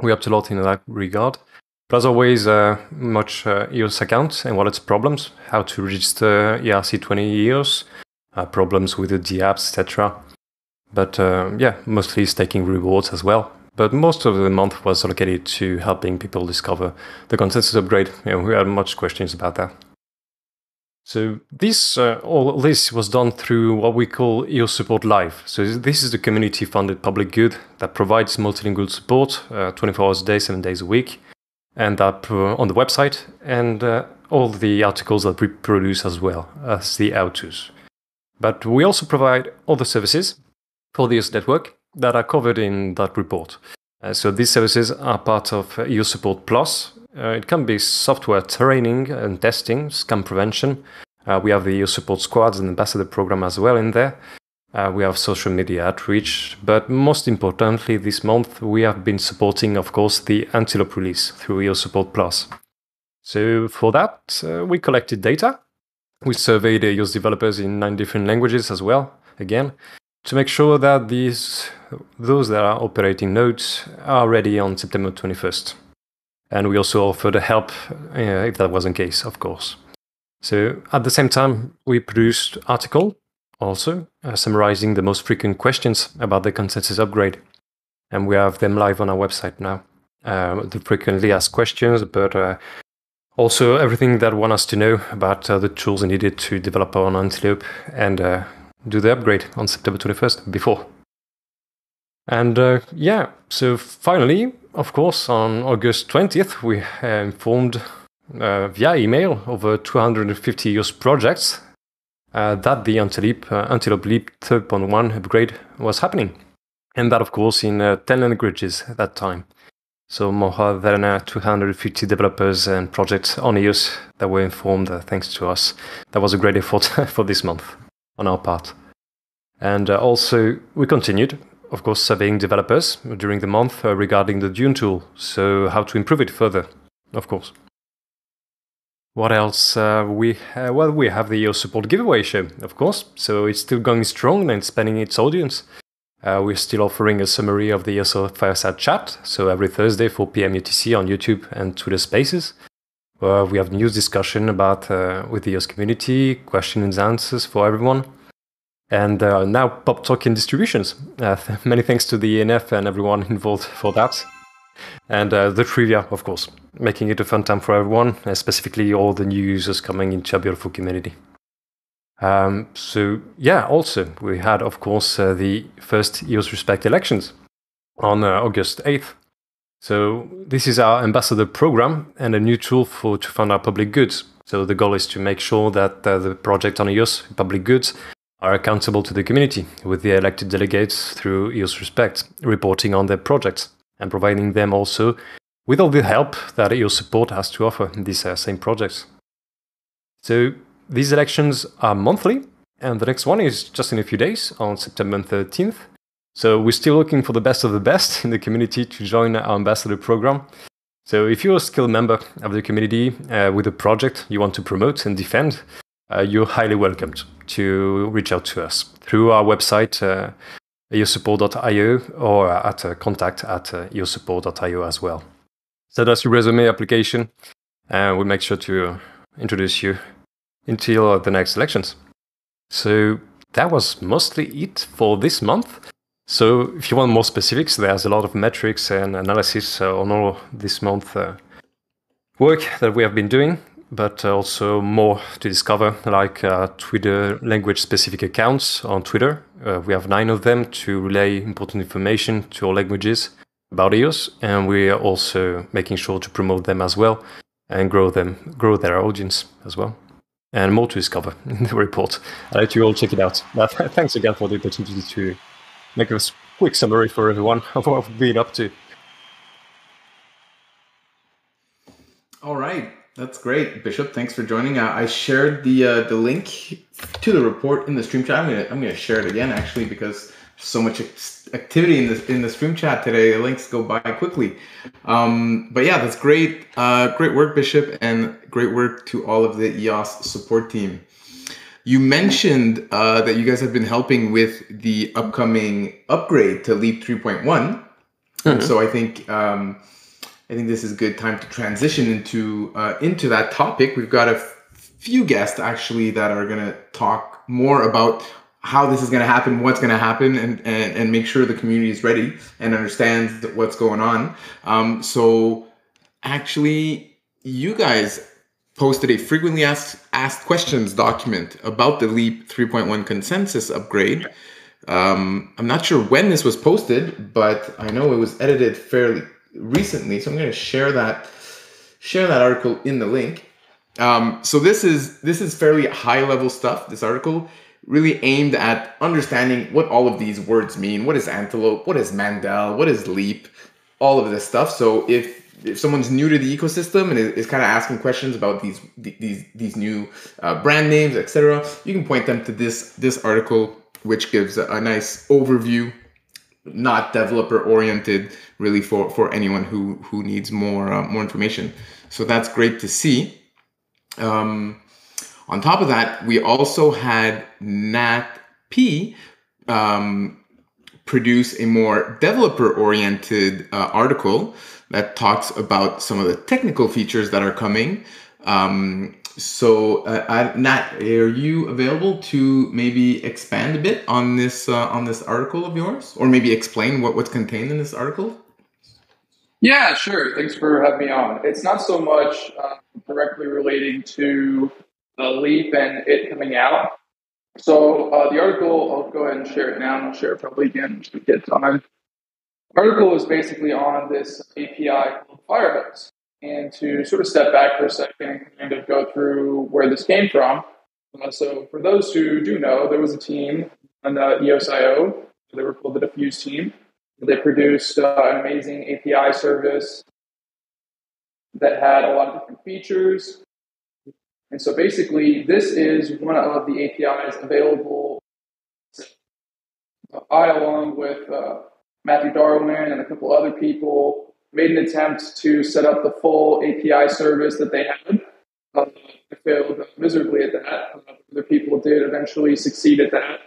We helped a lot in that regard. But as always, uh, much uh, EOS account and wallets problems, how to register ERC20 EOS, uh, problems with the DApps, etc. But uh, yeah, mostly staking rewards as well. But most of the month was allocated to helping people discover the consensus upgrade. You know, we had much questions about that. So this uh, all this was done through what we call EOS Support Live. So this is the community-funded public good that provides multilingual support, uh, 24 hours a day, seven days a week, and up uh, on the website, and uh, all the articles that we produce as well as the autos. But we also provide other services for the EOS network, that are covered in that report. Uh, so these services are part of EOS Support Plus. Uh, it can be software training and testing, scam prevention. Uh, we have the EOS Support Squads and Ambassador program as well in there. Uh, we have social media outreach, but most importantly, this month we have been supporting, of course, the Antelope release through EOS Support Plus. So for that, uh, we collected data. We surveyed EOS developers in nine different languages as well, again, to make sure that these those that are operating nodes are ready on September 21st. And we also offered help uh, if that wasn't case, of course. So at the same time, we produced article also uh, summarizing the most frequent questions about the consensus upgrade, and we have them live on our website now. Uh, the frequently asked questions, but uh, also everything that want us to know about uh, the tools needed to develop on Antelope and uh, do the upgrade on September 21st before. And uh, yeah, so finally, of course, on August 20th, we informed uh, via email over 250 EOS projects uh, that the Antelope, uh, Antelope Leap 3.1 upgrade was happening. And that, of course, in 10 languages at that time. So more than uh, 250 developers and projects on EOS that were informed uh, thanks to us. That was a great effort for this month on our part. And uh, also, we continued, of course, surveying developers during the month uh, regarding the Dune tool, so how to improve it further, of course. What else? Uh, we uh, well, we have the EOS support giveaway show, of course. So it's still going strong and expanding its audience. Uh, we're still offering a summary of the EOS Fireside Chat, so every Thursday 4 p.m. UTC on YouTube and Twitter Spaces. Uh, we have news discussion about uh, with the EOS community, questions and answers for everyone, and uh, now pop token distributions. Uh, many thanks to the ENF and everyone involved for that, and uh, the trivia, of course, making it a fun time for everyone, specifically all the new users coming into our beautiful community. Um, so yeah, also we had, of course, uh, the first EOS Respect elections on uh, August 8th. So this is our ambassador program and a new tool for to fund our public goods. So the goal is to make sure that uh, the project on EOS public goods are accountable to the community with the elected delegates through EOS Respect, reporting on their projects and providing them also with all the help that EOS support has to offer in these uh, same projects. So these elections are monthly, and the next one is just in a few days on September 13th. So we're still looking for the best of the best in the community to join our ambassador program. So if you're a skilled member of the community uh, with a project you want to promote and defend, uh, you're highly welcomed to reach out to us through our website, uh, eosupport.io, or at uh, contact at uh, eosupport.io as well. Send us your resume application, and we'll make sure to introduce you until the next elections. So that was mostly it for this month. So if you want more specifics, there's a lot of metrics and analysis uh, on all this month uh, work that we have been doing, but also more to discover, like uh, Twitter language specific accounts on Twitter. Uh, we have nine of them to relay important information to all languages about EOS, and we are also making sure to promote them as well and grow them, grow their audience as well and more to discover in the report. I'll let you all check it out. But thanks again for the opportunity to make a quick summary for everyone of what we've been up to. All right, that's great, Bishop. Thanks for joining. Uh, I shared the uh, the link to the report in the stream chat. I'm gonna I'm gonna share it again actually because so much activity in the in the stream chat today. The links go by quickly. Um, but yeah, that's great. Uh, great work, Bishop, and great work to all of the EOS support team. You mentioned uh, that you guys have been helping with the upcoming upgrade to Leap 3.1. Mm-hmm. So I think um, I think this is a good time to transition into uh, into that topic. We've got a few guests actually that are going to talk more about how this is going to happen, what's going to happen, and, and, and make sure the community is ready and understands what's going on. Um, so, actually, you guys posted a frequently asked asked questions document about the Leap 3.1 consensus upgrade. Um, I'm not sure when this was posted, but I know it was edited fairly recently. So I'm going to share that share that article in the link. Um, so this is this is fairly high level stuff. This article really aimed at understanding what all of these words mean. What is antelope? What is Mandel? What is leap? All of this stuff. So if if someone's new to the ecosystem and is, kind of asking questions about these these these new uh, brand names, etc., you can point them to this this article, which gives a, a nice overview, not developer oriented, really for for anyone who who needs more uh, more information. So that's great to see. Um, on top of that, we also had Nat P um, produce a more developer oriented uh, article that talks about some of the technical features that are coming. Um, so, uh, Nat, are you available to maybe expand a bit on this uh, on this article of yours, or maybe explain what, what's contained in this article? Yeah, sure. Thanks for having me on. It's not so much uh, directly relating to uh, Leap and it coming out. So uh, the article, I'll go ahead and share it now, and I'll share it probably again once we get time. The article is basically on this API called Firehose. And to sort of step back for a second and kind of go through where this came from. Uh, so for those who do know, there was a team on uh, EOSIO. They were called the dfuse team they produced uh, an amazing API service that had a lot of different features. And so basically, this is one of the APIs available. I, along with uh, Matthew Darwin and a couple other people, made an attempt to set up the full API service that they had. Uh, I failed miserably at that. Other people did eventually succeed at that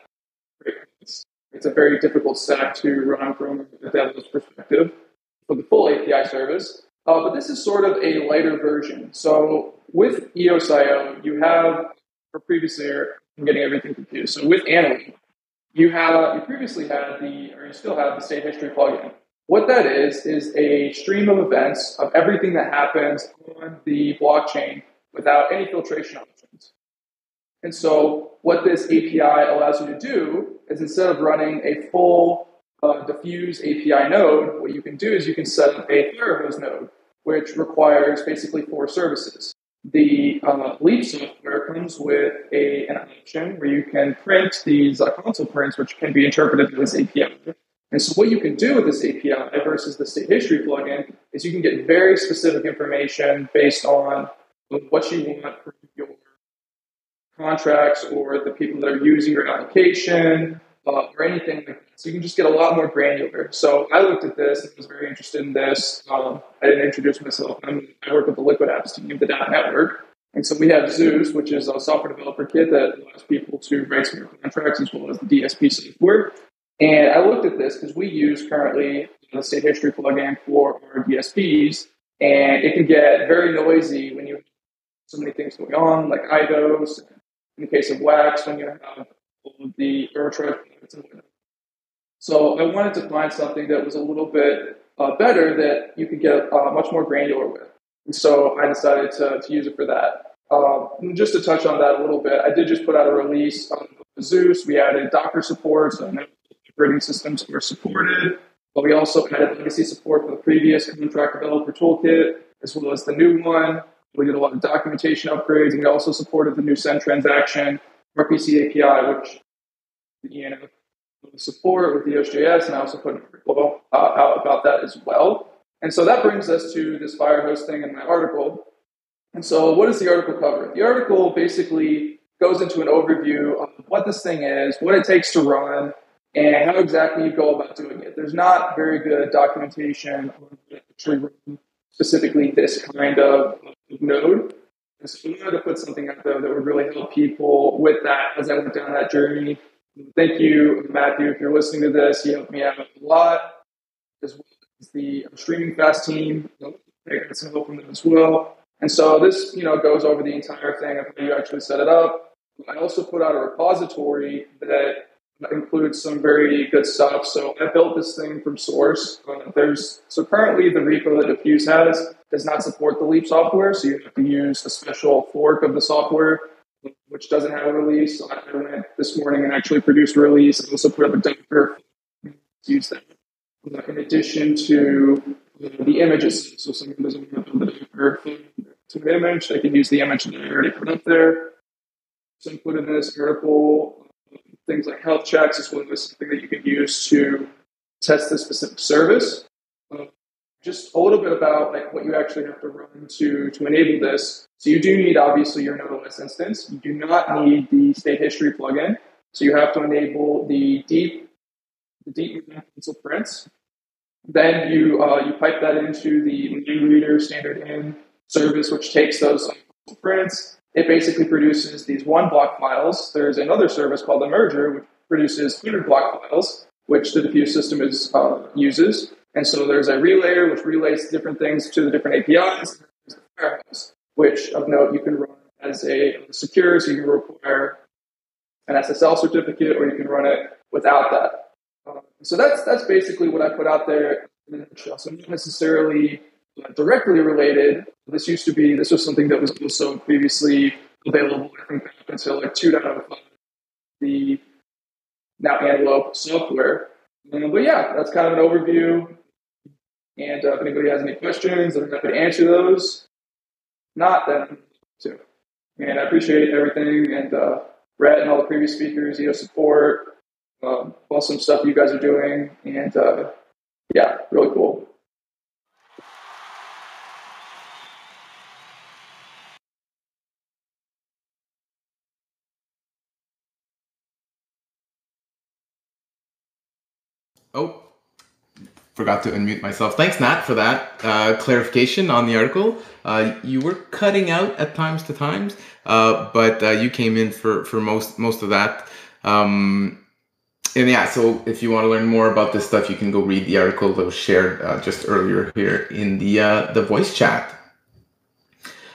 it's a very difficult stack to run from a development perspective for the full API service. Uh, but this is sort of a lighter version. So with EOSIO, you have, or previously, I'm getting everything confused. So with Annaly, you have you previously had the, or you still have the state history plugin. What that is is a stream of events of everything that happens on the blockchain without any filtration options. And so what this API allows you to do is instead of running a full uh, dfuse API node, what you can do is you can set up a Firehose node, which requires basically four services. The uh, Leap software comes with a, an option where you can print these uh, console prints, which can be interpreted as API. And so, what you can do with this API versus the state history plugin is you can get very specific information based on what you want for your contracts or the people that are using your application uh, or anything like that. So you can just get a lot more granular. So I looked at this and was very interested in this. Um, I didn't introduce myself. I'm, i work with the Liquid Apps team, the DApp Network. And so we have Zeus, which is a software developer kit that allows people to write smart contracts as well as the DSP software. And I looked at this because we use currently the state history plugin for our DSPs, and it can get very noisy when you have so many things going on, like IDOs in the case of wax, when you have the Eurotrack So I wanted to find something that was a little bit uh, better that you could get uh, much more granular with. And so I decided to, to use it for that. Um, just to touch on that a little bit, I did just put out a release on Zeus. We added Docker support, so operating systems were supported. But we also added legacy support for the previous contract developer toolkit, as well as the new one. We did a lot of documentation upgrades, and we also supported the new send transaction, RPC API, which you know support with the EOSJS, and I also put an article uh, out about that as well. And so that brings us to this Firehose thing in my article. And so, what does the article cover? The article basically goes into an overview of what this thing is, what it takes to run, and how exactly you go about doing it. There's not very good documentation specifically this kind of node. And so we wanted to put something out there that would really help people with that as I went down that journey. Thank you, Matthew, if you're listening to this. You helped me out a lot, as well as the StreamingFast team. I got some help from them as well. And so this, you know, goes over the entire thing of how you actually set it up. I also put out a repository that includes some very good stuff. So I built this thing from source. Uh, there's so currently the repo that dfuse has does not support the Leap software, so you have to use a special fork of the software, which doesn't have a release. So I went this morning and actually produced a release and also put up a Docker to use that. Uh, in addition to uh, the images, so someone doesn't want to build a Docker to an image, they can use the image that I already put up there. So I put in this article things like health checks as well as something that you can use to test the specific service. Uh, just a little bit about like what you actually have to run to to enable this. So you do need obviously your nodeos instance. You do not need the state history plugin. So you have to enable the deep the deep pencil prints. Then you uh, you pipe that into the reader standard in service, which takes those prints it basically produces these one block files. There's another service called the merger, which produces 100 block files, which the dfuse system is, uh, uses. And so there's a relayer which relays different things to the different APIs, which of note you can run as a secure, so you can require an SSL certificate, or you can run it without that. Um, so that's that's basically what I put out there. So not necessarily directly related. This used to be this was something that was also previously available. I think until like 2.05, the now Antelope software. Um, but yeah, that's kind of an overview. And uh, if anybody has any questions, I'm happy to answer those. Not, then too. And I appreciate everything and uh, Rhett and all the previous speakers, you know, support, um, awesome stuff you guys are doing, and uh, yeah, really cool. Oh, forgot to unmute myself. Thanks, Nat, for that uh, clarification on the article. Uh, you were cutting out at times to times, uh, but uh, you came in for, for most most of that. Um, and yeah, so if you want to learn more about this stuff, you can go read the article that was shared uh, just earlier here in the uh, the voice chat.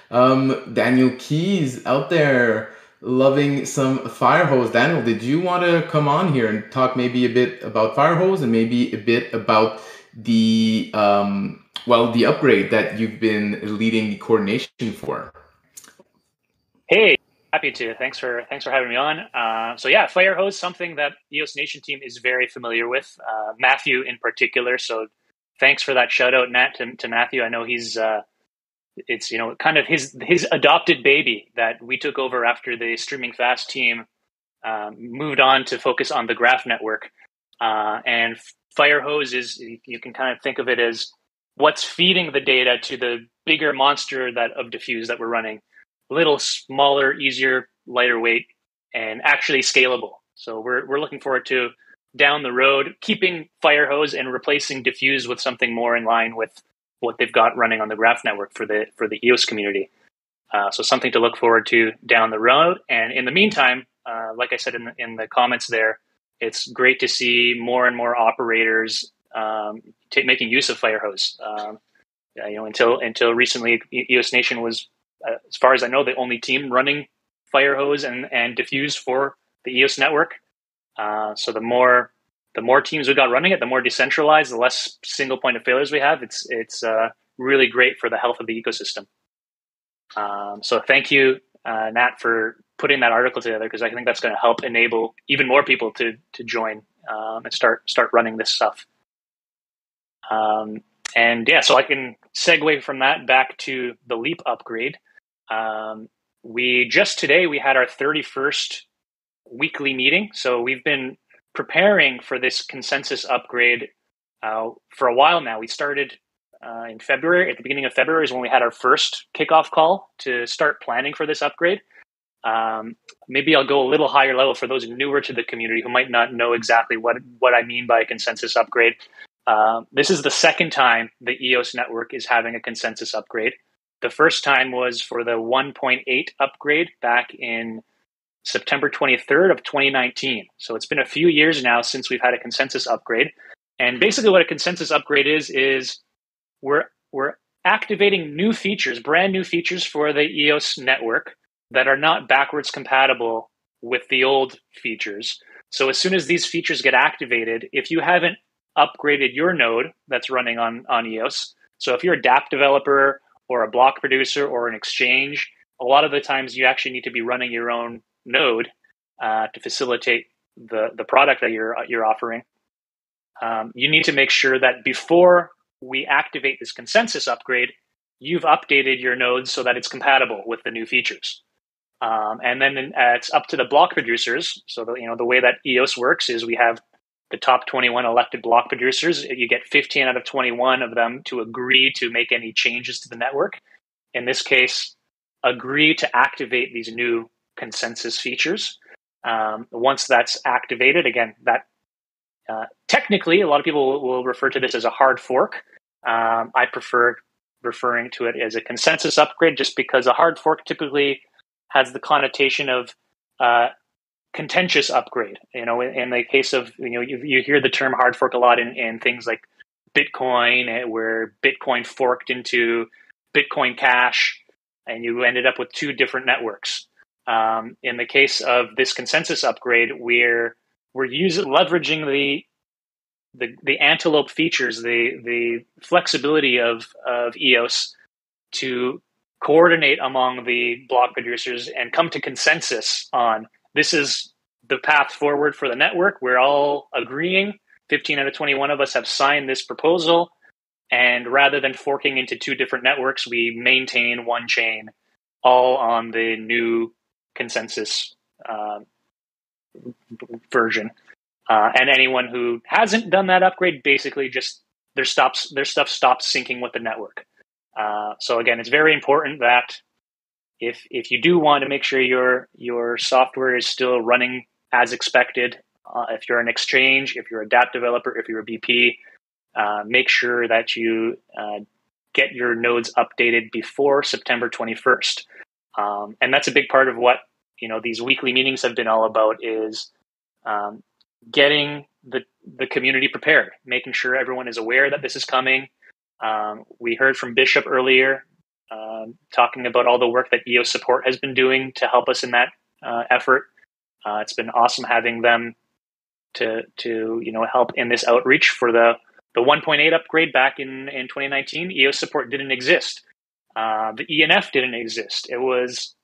Um, Daniel Keyes out there loving some Firehose. Daniel, did you want to come on here and talk maybe a bit about Firehose and maybe a bit about the um, well the upgrade that you've been leading the coordination for? Hey, happy to. Thanks for thanks for having me on. Uh, so yeah, Firehose something that EOS Nation team is very familiar with. Uh, Matthew in particular. So thanks for that shout out, Matt, to, to Matthew. I know he's uh, it's you know kind of his his adopted baby that we took over after the StreamingFast team um, moved on to focus on the graph network. Uh, and firehose is you can kind of think of it as what's feeding the data to the bigger monster that of dfuse that we're running. A little smaller easier lighter weight and actually scalable. So we're, we're looking forward to down the road keeping firehose and replacing dfuse with something more in line with what they've got running on the Graph network for the for the EOS community. Uh, so something to look forward to down the road. And in the meantime, uh, like I said in the, in the comments there, it's great to see more and more operators um, t- making use of Firehose. Um, you know, until until recently, EOS Nation was, uh, as far as I know, the only team running Firehose and and dfuse for the EOS network. Uh, so the more the more teams we got running it, the more decentralized, the less single point of failures we have. It's it's uh, really great for the health of the ecosystem. Um, so thank you, uh, Nat, for putting that article together because I think that's going to help enable even more people to to join um, and start start running this stuff. Um, and yeah, so I can segue from that back to the Leap upgrade. Um, we just today we had our 31st weekly meeting, so we've been preparing for this consensus upgrade uh, for a while now. We started uh, in February, at the beginning of February, is when we had our first kickoff call to start planning for this upgrade. Um, maybe I'll go a little higher level for those newer to the community who might not know exactly what what I mean by a consensus upgrade. Uh, this is the second time the EOS network is having a consensus upgrade. The first time was for the 1.8 upgrade back in September 23rd of 2019. So it's been a few years now since we've had a consensus upgrade. And basically what a consensus upgrade is is we're we're activating new features, brand new features for the EOS network that are not backwards compatible with the old features. So as soon as these features get activated, if you haven't upgraded your node that's running on on EOS, so if you're a dApp developer or a block producer or an exchange, a lot of the times you actually need to be running your own node uh, to facilitate the the product that you're you're offering. Um, you need to make sure that before we activate this consensus upgrade, you've updated your nodes so that it's compatible with the new features. Um, and then uh, it's up to the block producers. So the, you know the way that EOS works is we have the top 21 elected block producers. You get 15 out of 21 of them to agree to make any changes to the network. In this case, agree to activate these new consensus features. Um, once that's activated, again, that uh, technically a lot of people will, refer to this as a hard fork. Um, I prefer referring to it as a consensus upgrade just because a hard fork typically has the connotation of uh, contentious upgrade. You know, in, in, the case of you know you, you hear the term hard fork a lot in, in things like Bitcoin, eh, where Bitcoin forked into Bitcoin Cash and you ended up with two different networks. Um, in the case of this consensus upgrade, we're we're using leveraging the the the Antelope features, the the flexibility of of EOS to coordinate among the block producers and come to consensus on this is the path forward for the network. We're all agreeing. 15 out of 21 of us have signed this proposal. And rather than forking into two different networks, we maintain one chain, all on the new consensus uh, version. Uh, and anyone who hasn't done that upgrade basically just their stops their stuff stops syncing with the network. Uh, so again, it's very important that if if you do want to make sure your your software is still running as expected, uh, if you're an exchange, if you're a DApp developer, if you're a BP, uh, make sure that you uh, get your nodes updated before September 21st. Um, and that's a big part of what you know these weekly meetings have been all about is um, getting the the community prepared, making sure everyone is aware that this is coming. Um, we heard from Bishop earlier um, talking about all the work that EOS support has been doing to help us in that uh, effort. Uh, it's been awesome having them to to you know help in this outreach for the the 1.8 upgrade back in in 2019. EOS support didn't exist. Uh, the ENF didn't exist. It was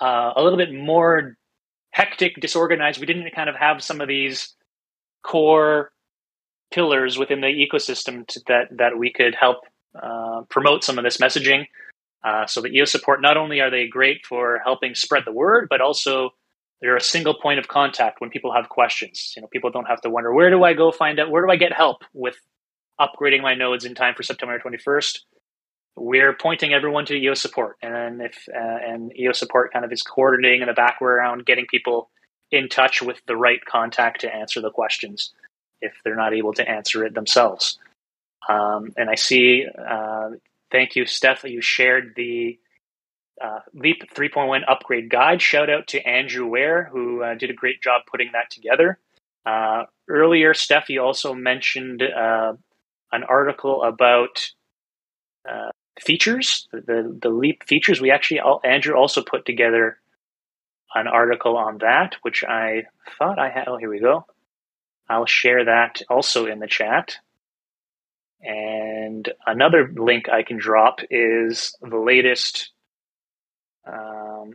uh, a little bit more hectic, disorganized. We didn't kind of have some of these core pillars within the ecosystem to, that that we could help uh, promote some of this messaging. Uh, so the EOS support not only are they great for helping spread the word, but also they're a single point of contact when people have questions. You know, people don't have to wonder where do I go find out where do I get help with upgrading my nodes in time for September 21st. We're pointing everyone to EOS support, and if uh, and EOS support kind of is coordinating in the background, getting people in touch with the right contact to answer the questions if they're not able to answer it themselves. Um, and I see, uh, thank you, Steph, you shared the uh, Leap 3.1 upgrade guide. Shout out to Andrew Ware, who uh, did a great job putting that together. Uh, earlier, Steph, you also mentioned uh, an article about uh, features, the, the Leap features. We actually, Andrew also put together an article on that, which I thought I had. Oh, here we go. I'll share that also in the chat. And another link I can drop is the latest. Um,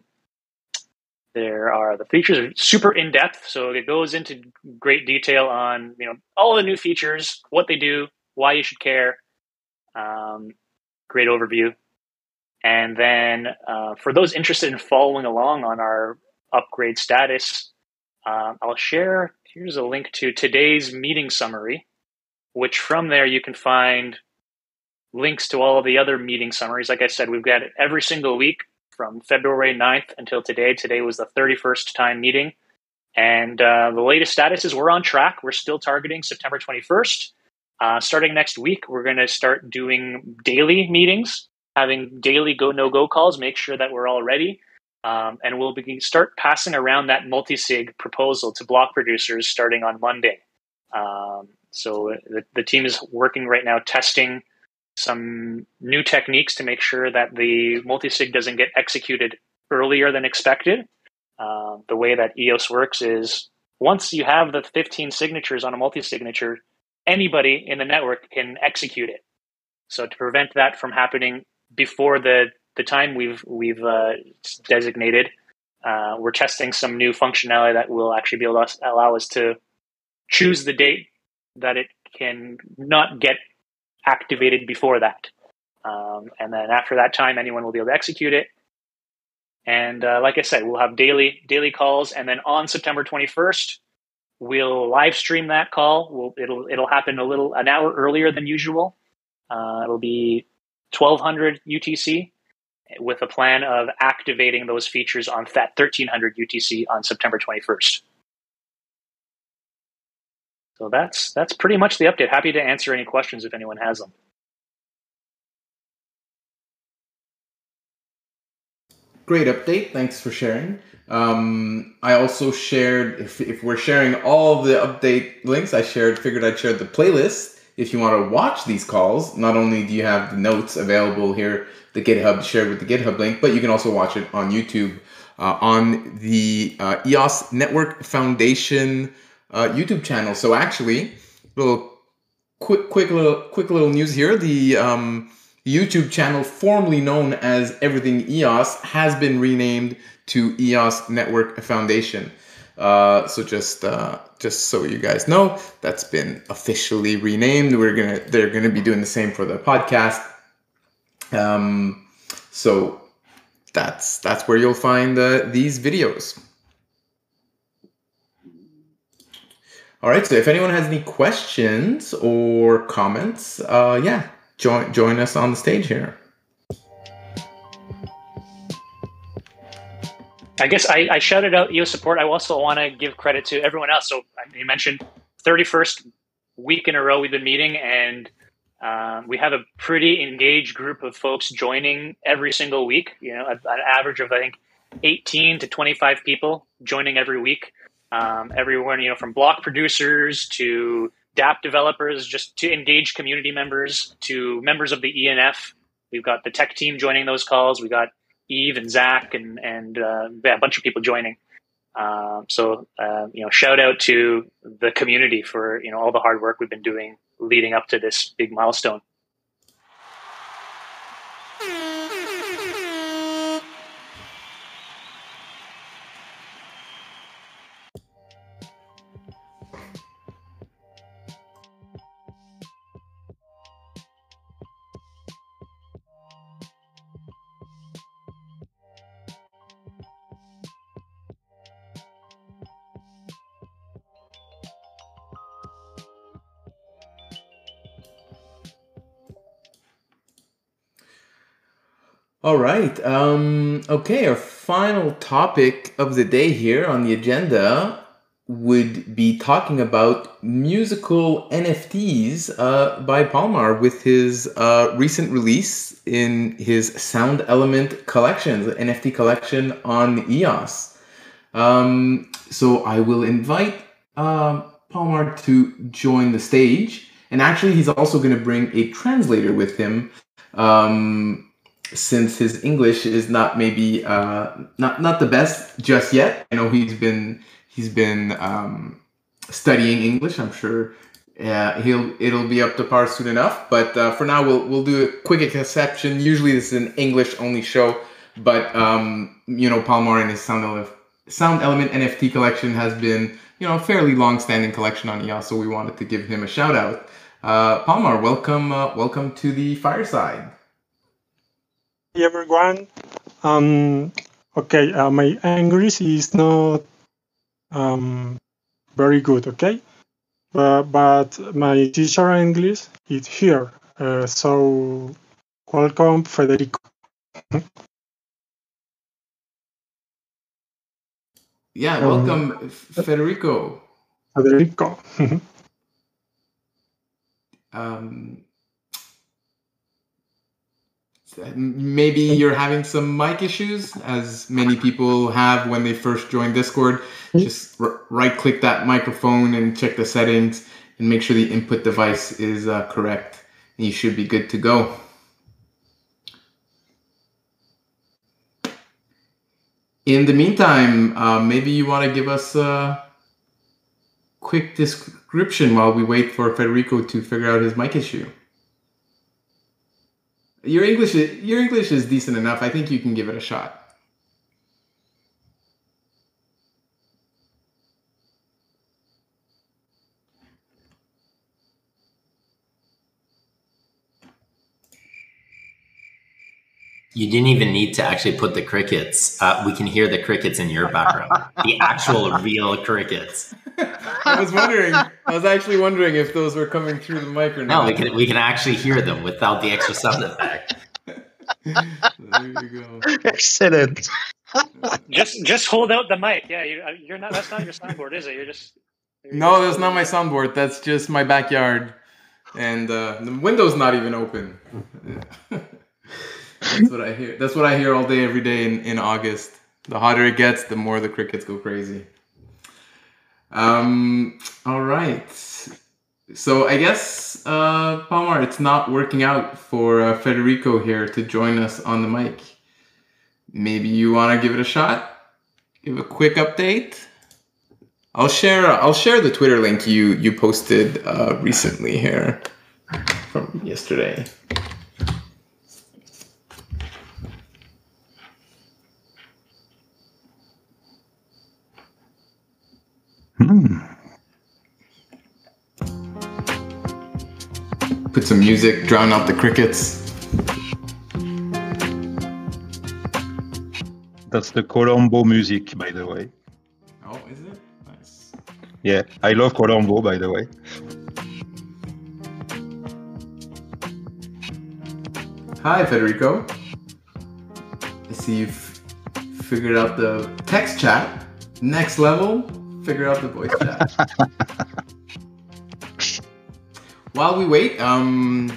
there are the features are super in depth, so it goes into great detail on you know all the new features, what they do, why you should care. Um, great overview. And then uh, for those interested in following along on our upgrade status, uh, I'll share. Here's a link to today's meeting summary, which from there you can find links to all of the other meeting summaries. Like I said, we've got it every single week from February 9th until today. Today was the 31st time meeting. And uh, the latest status is we're on track. We're still targeting September 21st. Uh, starting next week, we're going to start doing daily meetings, having daily go no go calls, make sure that we're all ready. Um, and we'll begin, start passing around that multi-sig proposal to block producers starting on Monday. Um, so the, the team is working right now testing some new techniques to make sure that the multi-sig doesn't get executed earlier than expected. Uh, the way that EOS works is once you have the 15 signatures on a multi-signature, anybody in the network can execute it. So to prevent that from happening before the the time we've we've uh, designated, uh, we're testing some new functionality that will actually be able to allow us to choose the date that it can not get activated before that. Um, and then after that time, anyone will be able to execute it. And uh, like I said, we'll have daily daily calls, and then on September 21st, we'll live stream that call. We'll, it'll it'll happen a little an hour earlier than usual. Uh, it'll be 1200 UTC, with a plan of activating those features on FAT 1300 UTC on September 21st. So that's that's pretty much the update. Happy to answer any questions if anyone has them. Great update. Thanks for sharing. Um, I also shared, if, if we're sharing all the update links, I shared, figured I'd share the playlist. If you want to watch these calls, not only do you have the notes available here the GitHub, shared with the GitHub link, but you can also watch it on YouTube uh, on the uh, EOS Network Foundation uh, YouTube channel. So actually, little quick, quick little, quick little news here. The um, YouTube channel, formerly known as Everything EOS, has been renamed to EOS Network Foundation. Uh, so just uh, just so you guys know, that's been officially renamed. We're gonna they're gonna be doing the same for the podcast. Um, so that's that's where you'll find uh, these videos. All right. So if anyone has any questions or comments, uh, yeah, join join us on the stage here. I guess I, I shouted out EOS support. I also want to give credit to everyone else. So you mentioned 31st week in a row we've been meeting, and um, we have a pretty engaged group of folks joining every single week. You know, an average of I think 18 to 25 people joining every week. Um, everyone, you know, from block producers to DApp developers, just to engage community members, to members of the ENF. We've got the tech team joining those calls. We got Yves and Zach and and uh, yeah, a bunch of people joining. Um, so uh, you know, shout out to the community for you know all the hard work we've been doing leading up to this big milestone. All right. Um, okay, our final topic of the day here on the agenda would be talking about musical NFTs uh, by Palmar with his uh, recent release in his Sound Element collection, the NFT collection on EOS. Um, so I will invite uh, Palmar to join the stage. And actually, he's also going to bring a translator with him. Um, since his English is not maybe uh, not not the best just yet. I know he's been he's been um, studying English. I'm sure uh, he'll it'll be up to par soon enough. But uh, for now, we'll we'll do a quick exception. Usually, this is an English only show, but um, you know, Palmar and his sound element sound element NFT collection has been you know a fairly long standing collection on EOS, so we wanted to give him a shout out. Uh, Palmar, welcome uh, welcome to the fireside everyone. Um, okay, uh, my English is not um, very good, okay? But, but my teacher English is here. Uh, so, welcome, Federico. Yeah, welcome, um, Federico. Federico. um, maybe you're having some mic issues, as many people have when they first join Discord. Just r- right click that microphone and check the settings and make sure the input device is uh, correct. And you should be good to go. In the meantime, uh, maybe you want to give us a quick description while we wait for Federico to figure out his mic issue. Your English, is, your English is decent enough. I think you can give it a shot. You didn't even need to actually put the crickets. Uh, we can hear the crickets in your background, the actual real crickets. I was wondering. I was actually wondering if those were coming through the mic or not. No, we can we can actually hear them without the extra sound effect. there you go. Excellent. just just hold out the mic. Yeah, you, are not. That's not your soundboard, is it? You're just. You're no, just that's not my soundboard. That's just my backyard, and uh, the window's not even open. that's what I hear. That's what I hear all day, every day in, in August. The hotter it gets, the more the crickets go crazy. Um, all right. so I guess uh, Palmar, it's not working out for uh, Federico here to join us on the mic. Maybe you want to give it a shot. Give a quick update. I'll share. I'll share the Twitter link you you posted uh, recently here from yesterday. Hmm. Put some music, drown out the crickets. That's the Colombo music, by the way. Oh, is it? Nice. Yeah, I love Colombo, by the way. Hi, Federico. I see you've figured out the text chat. Next level, figure out the voice chat. While we wait, um,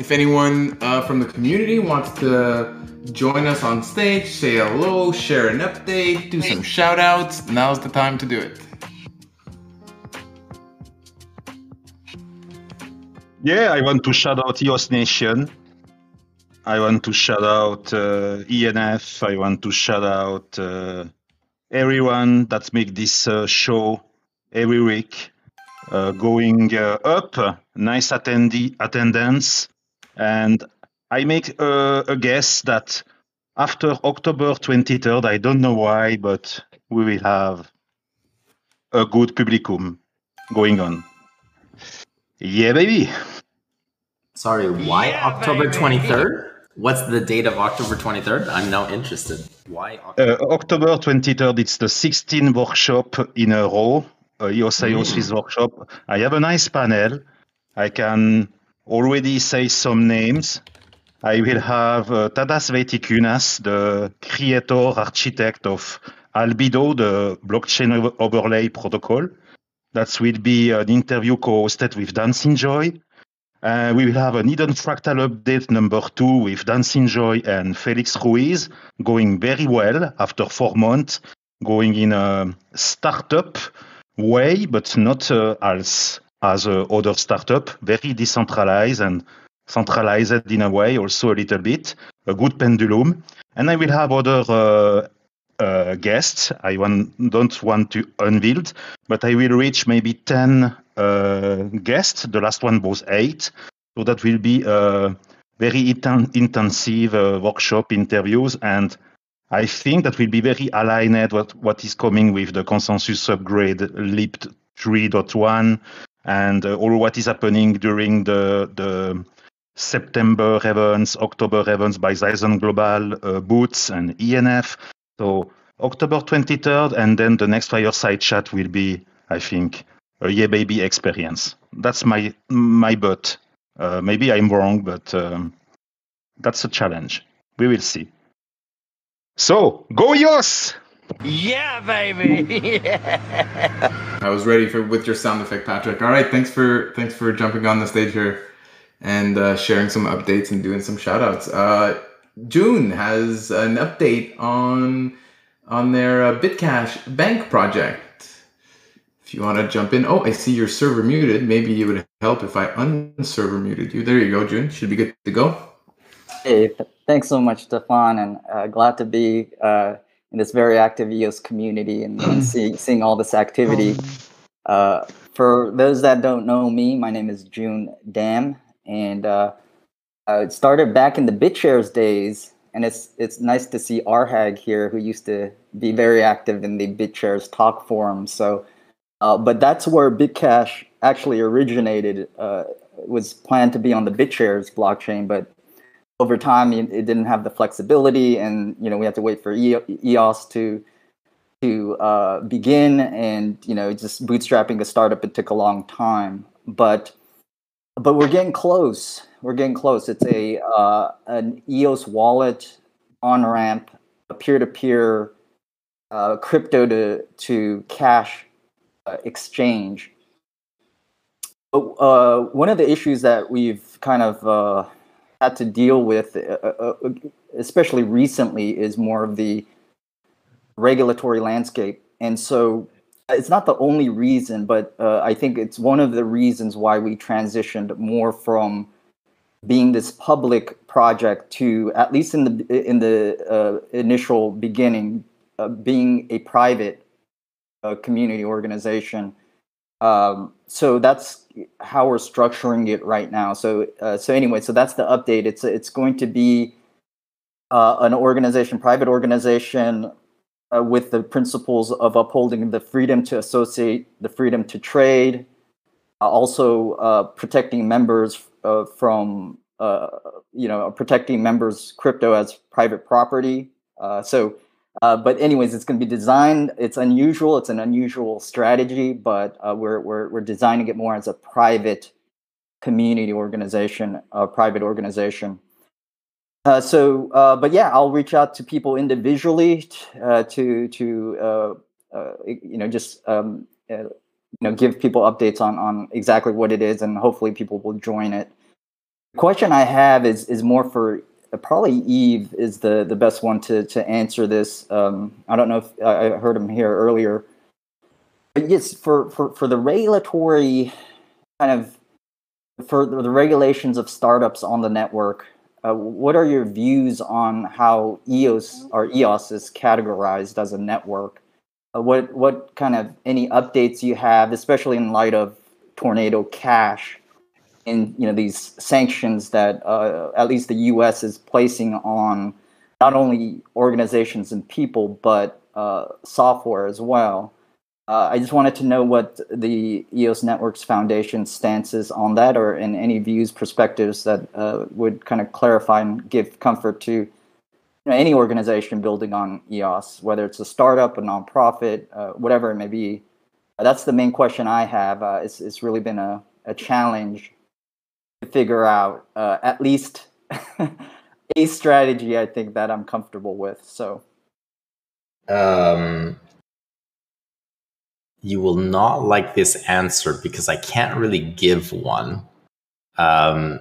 if anyone uh, from the community wants to join us on stage, say hello, share an update, do some shout outs, now's the time to do it. Yeah, I want to shout out EOS Nation. I want to shout out uh, ENF. I want to shout out uh, everyone that make this uh, show every week uh, going uh, up, nice attendee, attendance, and I make a, guess that after October 23rd, I don't know why, but we will have a good publicum going on. Yeah, baby. Sorry, why yeah, October baby. 23rd? What's the date of October 23rd? I'm now interested. Why October? Uh, October 23rd, it's the 16th workshop in a row uh, EOSIO Swiss workshop. I have a nice panel. I can already say some names. I will have uh, Tadas Vaitikunas, the creator architect of Albedo, the blockchain overlay protocol. That will be an interview co-hosted with Dan Singjoy. Uh, we will have an Eden Fractal update number two with Dan Singjoy and Felix Ruiz, going very well after four months, going in a startup way, but not uh, as as uh, other startup. Very decentralized and centralized in a way, also a little bit. A good pendulum, and I will have other. Uh, guests. I want, don't want to unveil, but I will reach maybe 10 uh, guests. The last one was eight. So that will be a very intensive uh, workshop interviews and I think that will be very aligned with what is coming with the consensus upgrade LEAP 3.1 and uh, all what is happening during the, the September events, October events by Xyzan Global, uh, Boots, and ENF. So October 23rd, and then the next fireside chat will be, I think, a yeah baby experience. That's my my bet. Uh, maybe I'm wrong, but um, that's a challenge. We will see. So, go yours! Yeah, baby. yeah. I was ready for with your sound effect, Patrick. All right, thanks for thanks for jumping on the stage here and uh, sharing some updates and doing some shout outs. Uh, June has an update on on their uh, Bitcash bank project. If you want to jump in, oh, I see your server muted. Maybe it would help if I unserver muted you. There you go, June. Should be good to go. Hey, Thanks so much, Stefan, and uh, glad to be uh, in this very active EOS community and, and see, seeing all this activity. Uh, for those that don't know me, my name is June Dam, and uh, it started back in the BitShares days. And it's it's nice to see Arhag here, who used to be very active in the BitShares talk forum. So, uh, but that's where Bitcash actually originated. Uh, was planned to be on the BitShares blockchain, but over time it didn't have the flexibility and you know we had to wait for eos to to uh, begin and you know just bootstrapping a startup it took a long time but but we're getting close. We're getting close. It's a uh, an eos wallet on ramp a peer-to-peer uh, crypto to to cash uh, exchange. Uh, one of the issues that we've kind of uh, had to deal with, uh, uh, especially recently, is more of the regulatory landscape. And so it's not the only reason, but uh, I think it's one of the reasons why we transitioned more from being this public project to at least in the in the uh, initial beginning uh, being a private uh, community organization. Um, so that's how we're structuring it right now. So uh, so anyway, so that's the update. It's it's going to be uh, an organization, private organization uh, with the principles of upholding the freedom to associate, the freedom to trade, uh, also uh, protecting members uh, from, uh, you know, protecting members' crypto as private property. Uh, so, but anyways, it's going to be designed. It's unusual. It's an unusual strategy, but we're, we're we're designing it more as a private community organization, a private organization. Uh, so, uh, but yeah, I'll reach out to people individually uh, to to uh, uh, you know just um, uh, you know give people updates on on exactly what it is, and hopefully people will join it. The question I have is is more for probably Yves is the the best one to to answer this. Um, I don't know if I heard him here earlier. But yes, for for for the regulatory kind of for the regulations of startups on the network uh, what are your views on how EOS or EOS is categorized as a network? Uh, what what kind of any updates you have, especially in light of Tornado Cash, and you know these sanctions that uh, at least the U.S. is placing on not only organizations and people but uh, software as well. Uh, I just wanted to know what the EOS Networks Foundation stance is on that, or in any views, perspectives that uh, would kind of clarify and give comfort to you know, any organization building on EOS, whether it's a startup, a nonprofit, uh, whatever it may be. that's the main question I have. Uh, it's, it's really been a, a challenge to figure out uh, at least a strategy I think that I'm comfortable with. So. Um, you will not like this answer because I can't really give one. Um,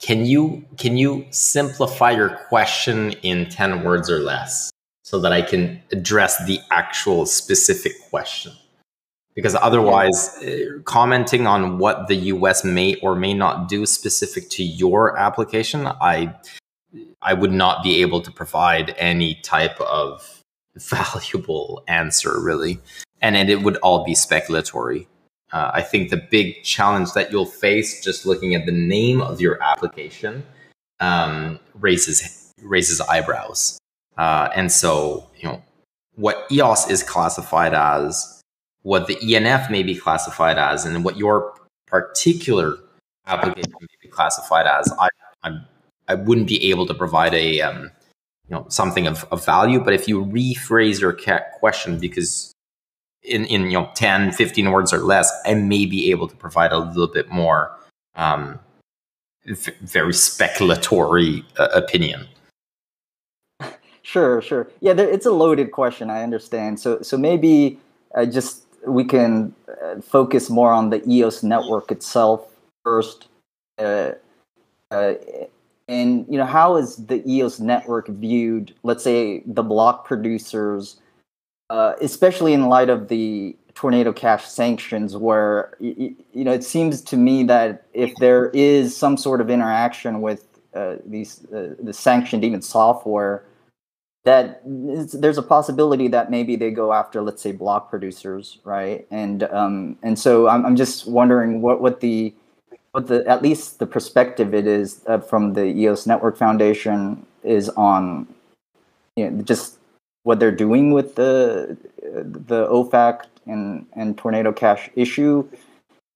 can you can you simplify your question in 10 words or less so that I can address the actual specific question? Because otherwise, uh, commenting on what the US may or may not do specific to your application, I I would not be able to provide any type of valuable answer really and then it would all be speculatory. Uh, I think the big challenge that you'll face just looking at the name of your application um, raises raises eyebrows. Uh, and so, you know, what EOS is classified as, what the ENF may be classified as, and what your particular application may be classified as, I, I'm, I wouldn't be able to provide a, um, you know, something of, of value. But if you rephrase your question because in, in you know 10 15 words or less i may be able to provide a little bit more um, very speculatory uh, opinion. Sure sure. Yeah there, it's a loaded question i understand. So so maybe uh, just we can uh, focus more on the eos network itself first uh, uh, and you know how is the eos network viewed? Let's say the block producers uh, especially in light of the tornado cash sanctions where you, you, know it seems to me that if there is some sort of interaction with uh, these uh, the sanctioned even software that there's a possibility that maybe they go after let's say block producers right? And um, and so I'm, I'm just wondering what what the what the at least the perspective it is uh, from the EOS Network Foundation is on you know, just what they're doing with the the OFAC and and Tornado Cash issue,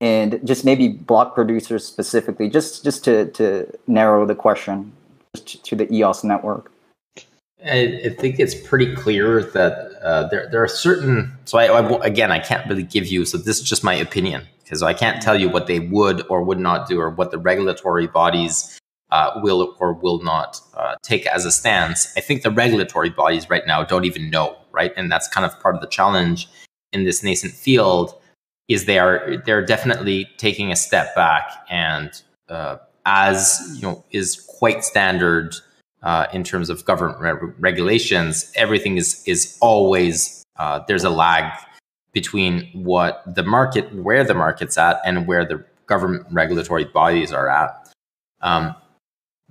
and just maybe block producers specifically, just just to to narrow the question to the EOS network. I, think it's pretty clear that uh, there there are certain. So I, I again I can't really give you. So this is just my opinion because I can't tell you what they would or would not do or what the regulatory bodies uh, will or will not uh, take as a stance. I think the regulatory bodies right now don't even know, right? And that's kind of part of the challenge in this nascent field is they are they're definitely taking a step back and uh, as you know is quite standard uh, in terms of government re- regulations. Everything is is always uh, there's a lag between what the market, where the market's at, and where the government regulatory bodies are at. Um,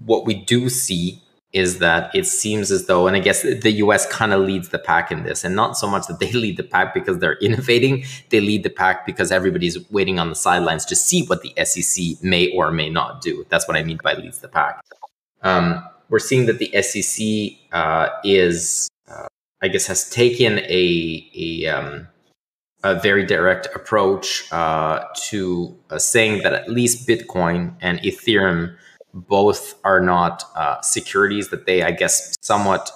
what we do see is that it seems as though, and I guess the US kind of leads the pack in this, and not so much that they lead the pack because they're innovating, they lead the pack because everybody's waiting on the sidelines to see what the SEC may or may not do. That's what I mean by leads the pack. Um, we're seeing that the SEC uh, is, uh, I guess, has taken a, a, um, a very direct approach uh, to uh, saying that at least Bitcoin and Ethereum both are not uh, securities that they, I guess, somewhat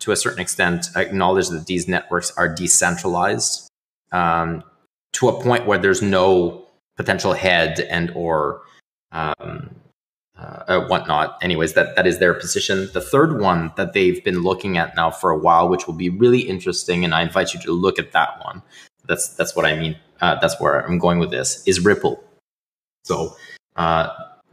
to a certain extent acknowledge that these networks are decentralized um, to a point where there's no potential head and or um, uh, whatnot. Anyways, that that is their position. The third one that they've been looking at now for a while, which will be really interesting, and I invite you to look at that one. That's that's what I mean. Uh, that's where I'm going with this. Is Ripple. So uh,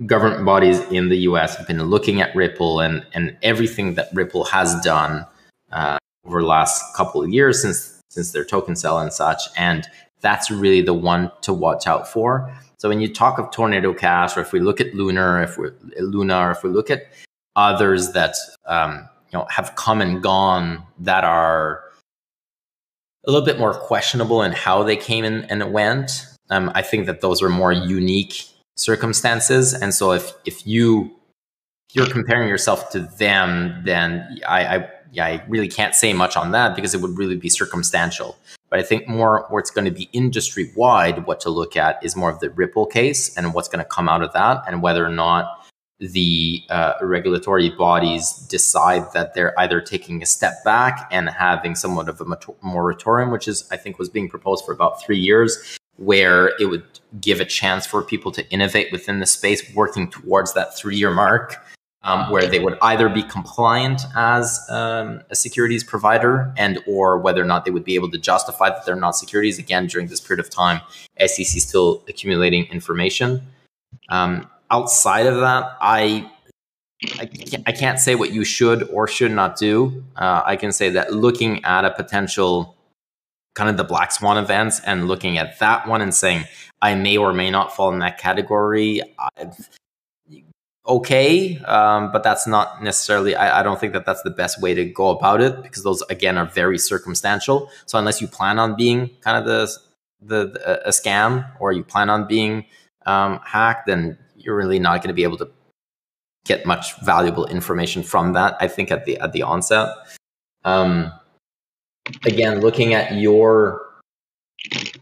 government bodies in the US have been looking at Ripple and, and everything that Ripple has done uh, over the last couple of years since since their token sale and such. And that's really the one to watch out for. So when you talk of Tornado Cash, or if we look at Lunar, if we Luna, or if we look at others that um, you know have come and gone that are a little bit more questionable in how they came in and went. Um, I think that those are more unique circumstances. And so if if you you're comparing yourself to them, then I, I yeah, I really can't say much on that because it would really be circumstantial. But I think more where it's going to be industry wide, what to look at is more of the Ripple case and what's going to come out of that, and whether or not the uh, regulatory bodies decide that they're either taking a step back and having somewhat of a moratorium, which is I think was being proposed for about three years, where it would give a chance for people to innovate within the space, working towards that three year mark, um, where they would either be compliant as um, a securities provider and or whether or not they would be able to justify that they're not securities. Again during this period of time sec still accumulating information. Um, outside of that i I can't, I can't, say what you should or should not do. Uh, i can say that looking at a potential kind of the black swan events and looking at that one and saying I may or may not fall in that category. I've, okay, um, but that's not necessarily. I, I, don't think that that's the best way to go about it because those again are very circumstantial. So unless you plan on being kind of the the, the a scam or you plan on being um, hacked, then you're really not going to be able to get much valuable information from that. I think at the at the onset. Um, again, looking at your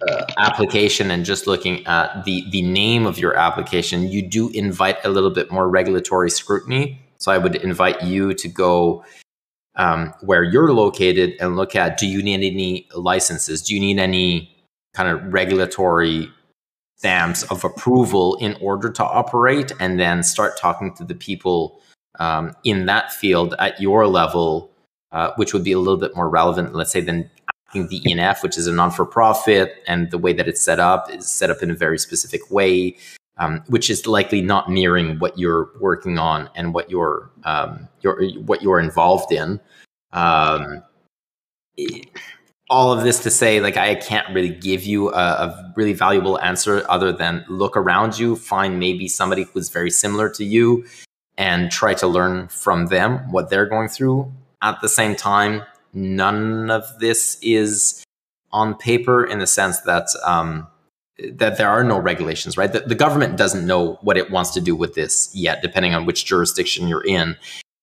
uh, application and just looking at the the name of your application, you do invite a little bit more regulatory scrutiny. So I would invite you to go um, where you're located and look at: Do you need any licenses? Do you need any kind of regulatory stamps of approval in order to operate? And then start talking to the people um, in that field at your level uh, which would be a little bit more relevant, let's say, than asking the ENF, which is a non for profit, and the way that it's set up is set up in a very specific way, um, which is likely not mirroring what you're working on and what you're, um, you're what you're involved in. Um, all of this to say, like, I can't really give you a, a, really valuable answer other than look around you, find maybe somebody who's very similar to you, and try to learn from them what they're going through at the same time, none of this is on paper in the sense that um, that there are no regulations, right? The, the, government doesn't know what it wants to do with this yet, depending on which jurisdiction you're in.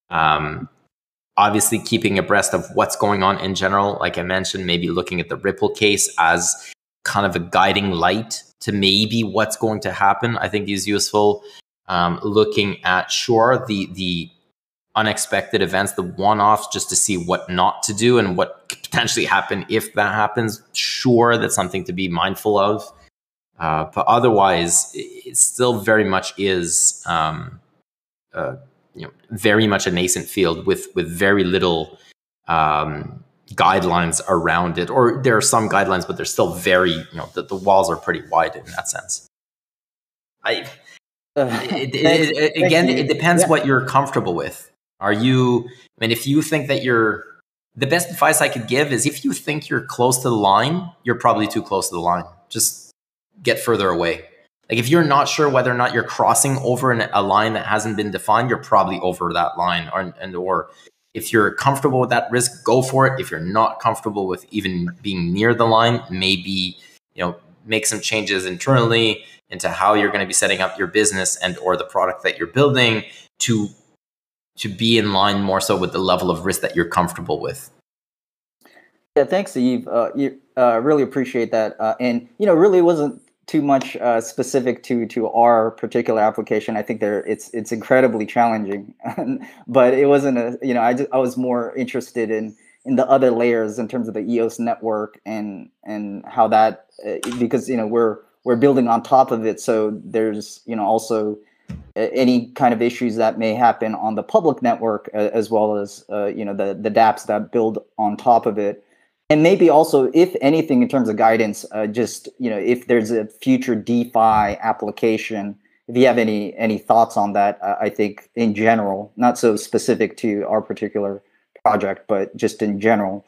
Um, obviously, keeping abreast of what's going on in general, like I mentioned, maybe looking at the Ripple case as kind of a guiding light to maybe what's going to happen, I think is useful. Um, looking at sure the the unexpected events, the one offs, just to see what not to do and what could potentially happen if that happens. Sure, that's something to be mindful of. Uh, but otherwise, it still very much is, um, uh, you know, very much a nascent field with with very little um, guidelines around it. Or there are some guidelines, but they're still very, you know, the, the walls are pretty wide in that sense. I. it, it, it, again, it depends yeah. what you're comfortable with. Are you, I mean, if you think that you're the best advice I could give is if you think you're close to the line, you're probably too close to the line. Just get further away. Like if you're not sure whether or not you're crossing over an, a line that hasn't been defined, you're probably over that line. Or, and or if you're comfortable with that risk, go for it. If you're not comfortable with even being near the line, maybe you know make some changes internally into how you're going to be setting up your business and or the product that you're building to to be in line more so with the level of risk that you're comfortable with. Yeah, thanks, Yves. Uh, you uh, really appreciate that, uh, and you know, really wasn't too much uh, specific to to our particular application. I think there it's it's incredibly challenging, but it wasn't a you know I just I was more interested in in the other layers in terms of the EOS network and and how that uh, because you know we're we're building on top of it, so there's you know also any kind of issues that may happen on the public network as well as uh, you know the the DApps that build on top of it. And maybe also if anything in terms of guidance uh, just you know if there's a future defi application if you have any any thoughts on that uh, i think in general not so specific to our particular project but just in general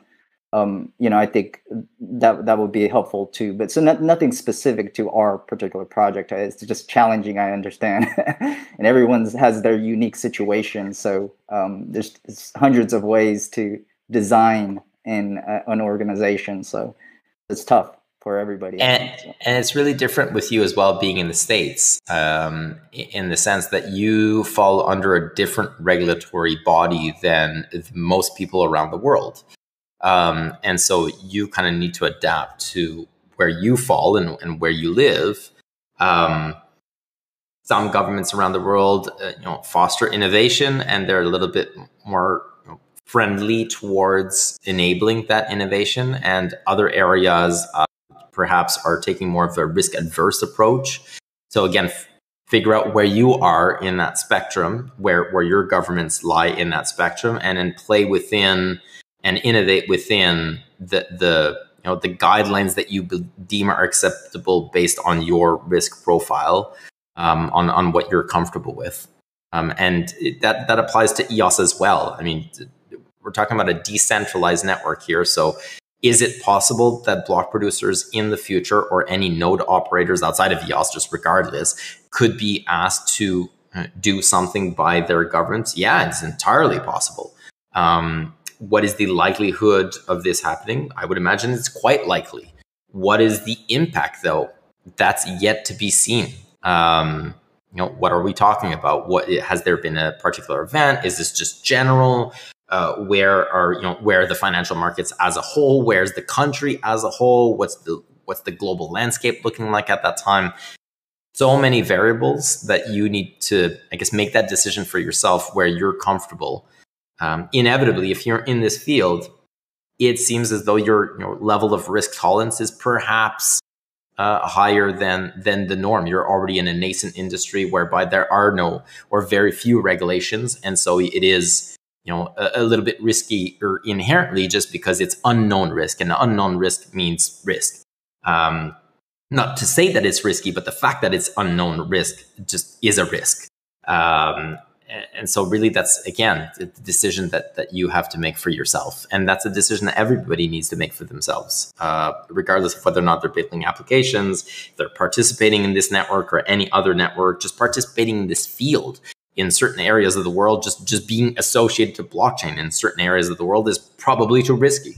um, you know i think that that would be helpful too but so not, nothing specific to our particular project it's just challenging i understand and everyone has their unique situation so um, there's, there's hundreds of ways to design in an organization. So it's tough for everybody. And, so. and it's really different with you as well, being in the States, um, in the sense that you fall under a different regulatory body than most people around the world. Um, and so you kind of need to adapt to where you fall and, and where you live. Um, some governments around the world, uh, you know, foster innovation, and they're a little bit more friendly towards enabling that innovation, and other areas uh, perhaps are taking more of a risk adverse approach. So again, f- figure out where you are in that spectrum, where where your governments lie in that spectrum, and then play within and innovate within the the you know the guidelines that you deem are acceptable based on your risk profile, um, on on what you're comfortable with. Um, and it, that that applies to EOS as well. I mean, we're talking about a decentralized network here. So is it possible that block producers in the future or any node operators outside of EOS, just regardless, could be asked to uh, do something by their governments? Yeah, it's entirely possible. Um, what is the likelihood of this happening? I would imagine it's quite likely. What is the impact, though? That's yet to be seen. Um, you know, what are we talking about? What has there been a particular event? Is this just general? uh, where are you know where are the financial markets as a whole where's the country as a whole what's the what's the global landscape looking like at that time so many variables that you need to i guess make that decision for yourself where you're comfortable um, inevitably if you're in this field it seems as though your level of risk tolerance is perhaps uh, higher than than the norm. You're already in a nascent industry whereby there are no or very few regulations, and so it is you know a, a, little bit risky or inherently just because it's unknown risk and unknown risk means risk um, not to say that it's risky but the fact that it's unknown risk just is a risk um, and so really that's again the decision that that you have to make for yourself and that's a decision that everybody needs to make for themselves uh, regardless of whether or not they're building applications they're participating in this network or any other network just participating in this field in certain areas of the world, just just being associated to blockchain in certain areas of the world is probably too risky.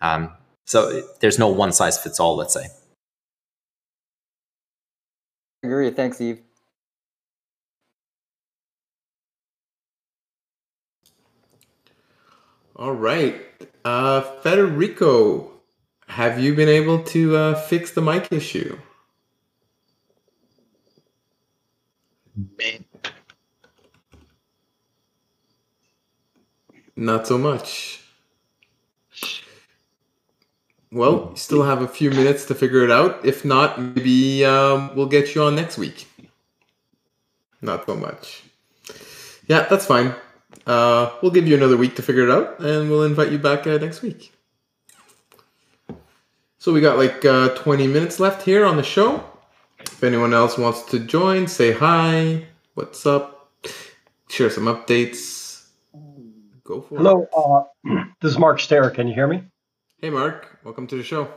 Um, so there's no one size fits all. Let's say. I agree. Thanks, Yves. All right, uh, Federico, have you been able to uh, fix the mic issue? Not so much. Well, you still have a few minutes to figure it out. If not, maybe um, we'll get you on next week. Not so much. Yeah, that's fine. Uh, we'll give you another week to figure it out, and we'll invite you back uh, next week. So we got like uh, 20 minutes left here on the show. If anyone else wants to join, say hi, what's up, share some updates Go for Hello, it. Hello, uh, this is Mark Stair. Can you hear me? Hey, Mark. Welcome to the show.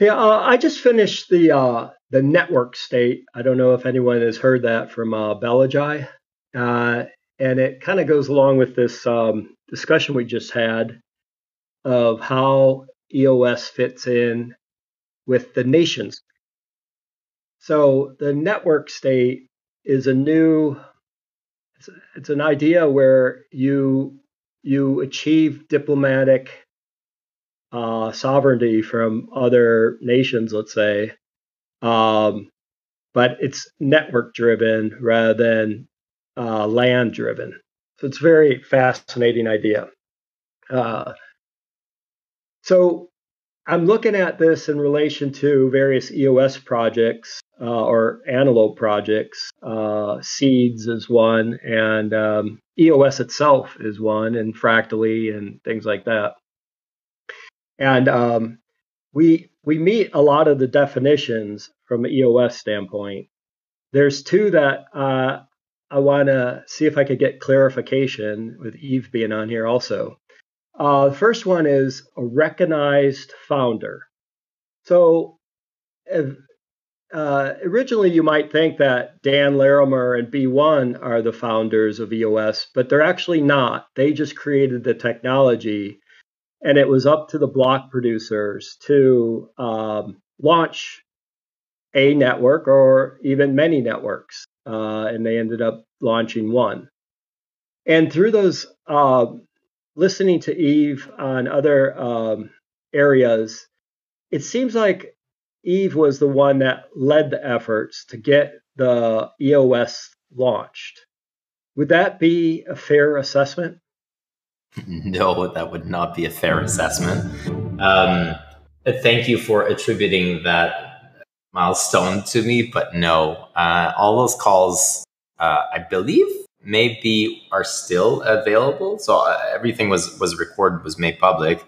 Yeah, uh, I just finished the uh, the network state. I don't know if anyone has heard that from uh, Balaji. Uh, and it kind of goes along with this um, discussion we just had of how EOS fits in with the nations. So the network state is a new it's, it's an idea where you you achieve diplomatic uh, sovereignty from other nations, let's say, um, but it's network driven rather than uh, land driven. So it's a very fascinating idea. Uh, so I'm looking at this in relation to various EOS projects uh, or Antelope projects. Uh, Seeds is one, and um, EOS itself is one, and Fractally and things like that. And um, we we meet a lot of the definitions from an EOS standpoint. There's two that uh, I want to see if I could get clarification with Yves being on here also. Uh, the first one is a recognized founder. So if, uh, originally you might think that Dan Larimer and B1 are the founders of EOS, but they're actually not. They just created the technology, and it was up to the block producers to um, launch a network or even many networks uh, and they ended up launching one. And through those, uh, listening to Yves on other um, areas, it seems like Yves was the one that led the efforts to get the EOS launched. Would that be a fair assessment? No, that would not be a fair assessment. Um, thank you for attributing that milestone to me, but no, uh, all those calls, uh, I believe, maybe are still available. So uh, everything was was recorded, was made public.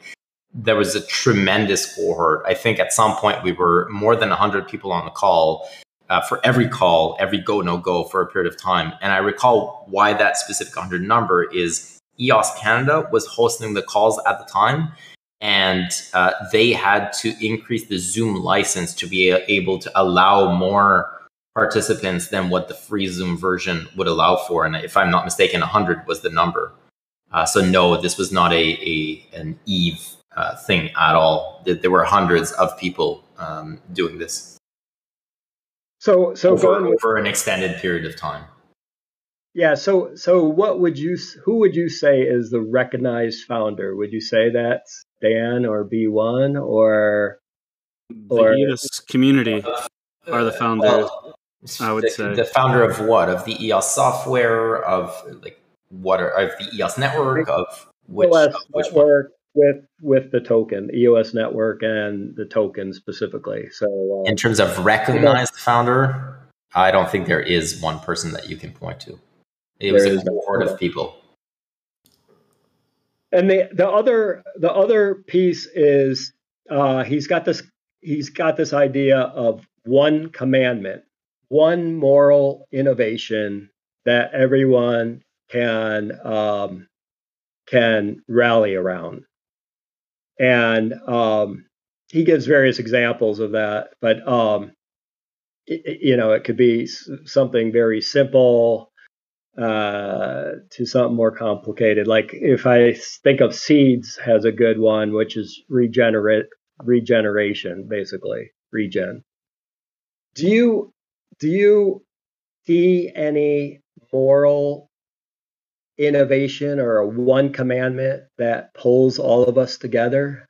There was a tremendous cohort. I think at some point we were more than 100 people on the call. Uh, for every call, every go no go for a period of time. And I recall why that specific 100 number is EOS Canada was hosting the calls at the time and uh, they had to increase the Zoom license to be able to allow more participants than what the free Zoom version would allow for. And if I'm not mistaken, 100 was the number. Uh, so no, this was not a, a an Yves uh, thing at all. There were hundreds of people um, doing this. So, so over, over an extended period of time. Yeah. So, so what would you? Who would you say is the recognized founder? Would you say that's Dan or B1 or or the EOS community are the founders? Well, I would the, say the founder of what of the EOS software of like what are of the EOS network of which, EOS of which network one? with with the token EOS network and the token specifically. So uh, in terms of recognized founder, I don't think there is one person that you can point to. It was a cohort of people and the the other the other piece is uh, he's got this he's got this idea of one commandment, one moral innovation that everyone can um, can rally around, and um, he gives various examples of that. But um, it, you know, it could be something very simple uh, to something more complicated. Like if I think of seeds has a good one, which is regenerate regeneration, basically regen. Do you do you see any moral innovation or a one commandment that pulls all of us together?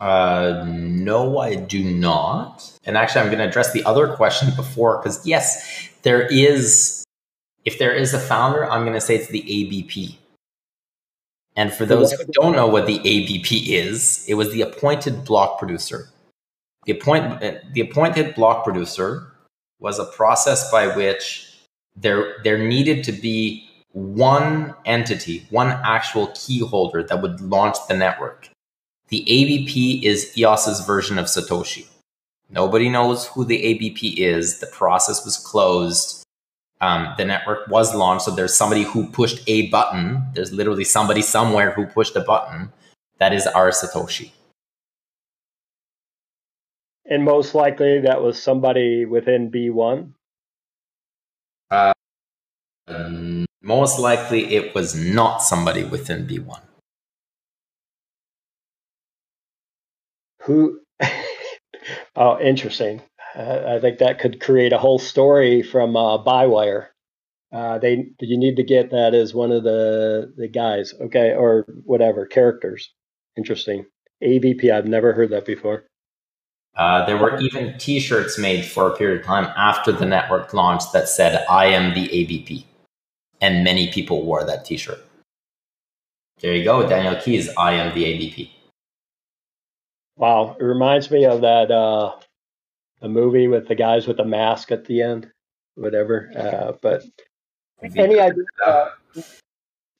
Uh, no, I do not. And actually, I'm going to address the other question before because yes, there is, if there is a founder, I'm going to say it's the ABP. And for those who don't know what the ABP is, it was the appointed block producer. The, appoint, the appointed block producer was a process by which there, there needed to be one entity, one actual key holder that would launch the network. The ABP is EOS's version of Satoshi. Nobody knows who the ABP is. The process was closed. um, the network was launched. So there's somebody who pushed a button. There's literally somebody somewhere who pushed a button. That is our Satoshi. And most likely that was somebody within B1? Uh, um, most likely it was not somebody within B1. Who? oh, interesting. Uh, I think that could create a whole story from uh, Bywire. Uh, they you need to get that as one of the the guys, okay, or whatever characters. Interesting. AVP. I've never heard that before. Uh, there were even T-shirts made for a period of time after the network launched that said "I am the ABP," and many people wore that T-shirt. There you go, Daniel Keyes. I am the AVP. Wow, it reminds me of that uh, a movie with the guys with the mask at the end, whatever. Uh, but any idea? Uh,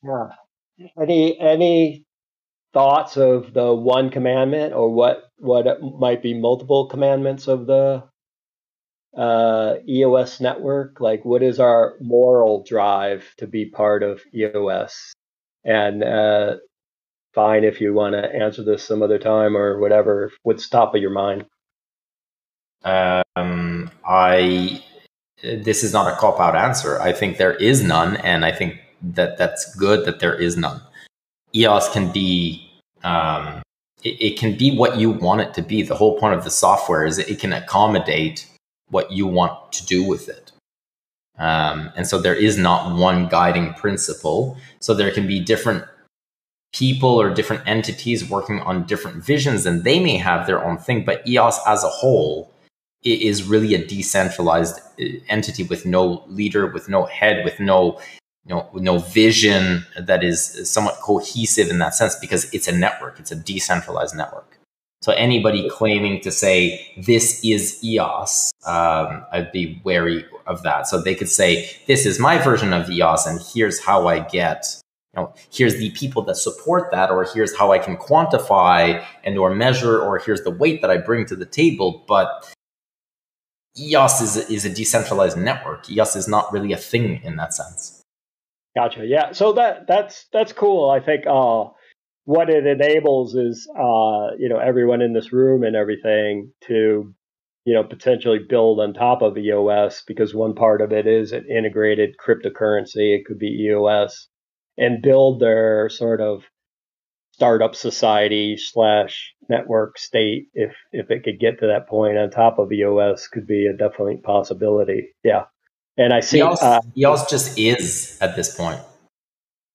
yeah. Any any thoughts of the one commandment or what what might be multiple commandments of the uh, EOS network? Like, what is our moral drive to be part of EOS? And uh, fine if you want to answer this some other time or whatever. What's top of your mind? Um, I this is not a cop out answer. I think there is none, and I think that that's good that there is none. EOS can be um, it, it, can be what you want it to be. The whole point of the software is it can accommodate what you want to do with it. Um, and so there is not one guiding principle. So there can be different people or different entities working on different visions, and they may have their own thing. But EOS as a whole is really a decentralized uh, entity with no leader, with no head, with no you know, no vision that is somewhat cohesive in that sense because it's a network, it's a decentralized network. So anybody claiming to say this is EOS, um, I'd be wary of that. So they could say this is my version of EOS, and here's how I get. Here's the people that support that, or here's how I can quantify and or measure, or here's the weight that I bring to the table. But EOS is is a decentralized network. EOS is not really a thing in that sense. Gotcha. Yeah. So that that's that's cool. I think uh, what it enables is uh, you know everyone in this room and everything to you know potentially build on top of EOS because one part of it is an integrated cryptocurrency. It could be EOS and build their sort of startup society slash network state if if it could get to that point on top of EOS could be a definite possibility. Yeah. And I see EOS, uh, EOS just is at this point.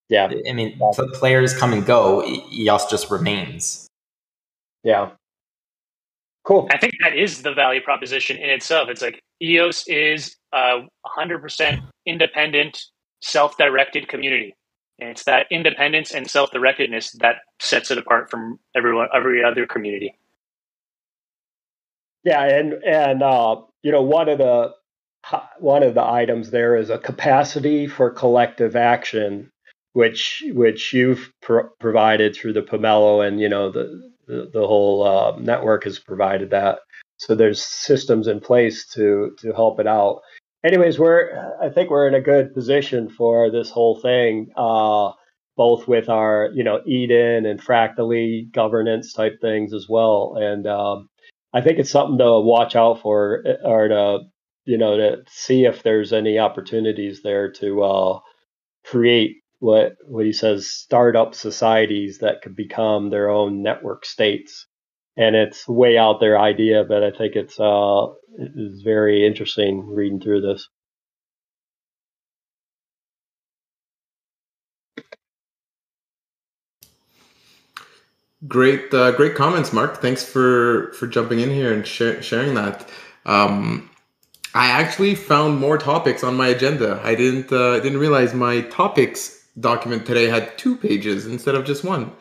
Yeah. I mean, players come and go. EOS just remains. Yeah. Cool. I think that is the value proposition in itself. It's like EOS is a 100% independent, self directed community. And it's that independence and self directedness that sets it apart from everyone, every other community. Yeah. And, and, uh, you know, one of the one of the items there is a capacity for collective action, which which you've pro- provided through the Pomelo, and you know the the, the whole uh, network has provided that. So there's systems in place to to help it out. Anyways, we're I think we're in a good position for this whole thing, uh, both with our you know Eden and Fractally governance type things as well, and um, I think it's something to watch out for or to you know, to see if there's any opportunities there to uh, create what what he says startup societies that could become their own network states. And it's way out there idea, but I think it's uh, it's very interesting reading through this. Great, uh, great comments, Mark. Thanks for for jumping in here and sh- sharing that. Um, I actually found more topics on my agenda. I didn't uh, didn't realize my topics document today had two pages instead of just one.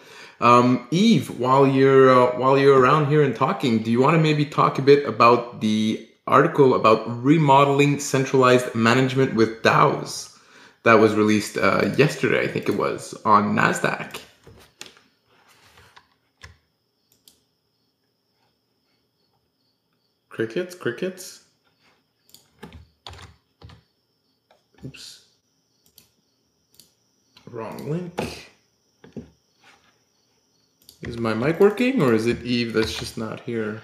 Um, Yves, while you're uh, while you're around here and talking, do you want to maybe talk a bit about the article about remodeling centralized management with DAOs that was released uh, yesterday? I think it was on Nasdaq. Crickets, crickets. Oops. Wrong link. Is my mic working or is it Yves that's just not here?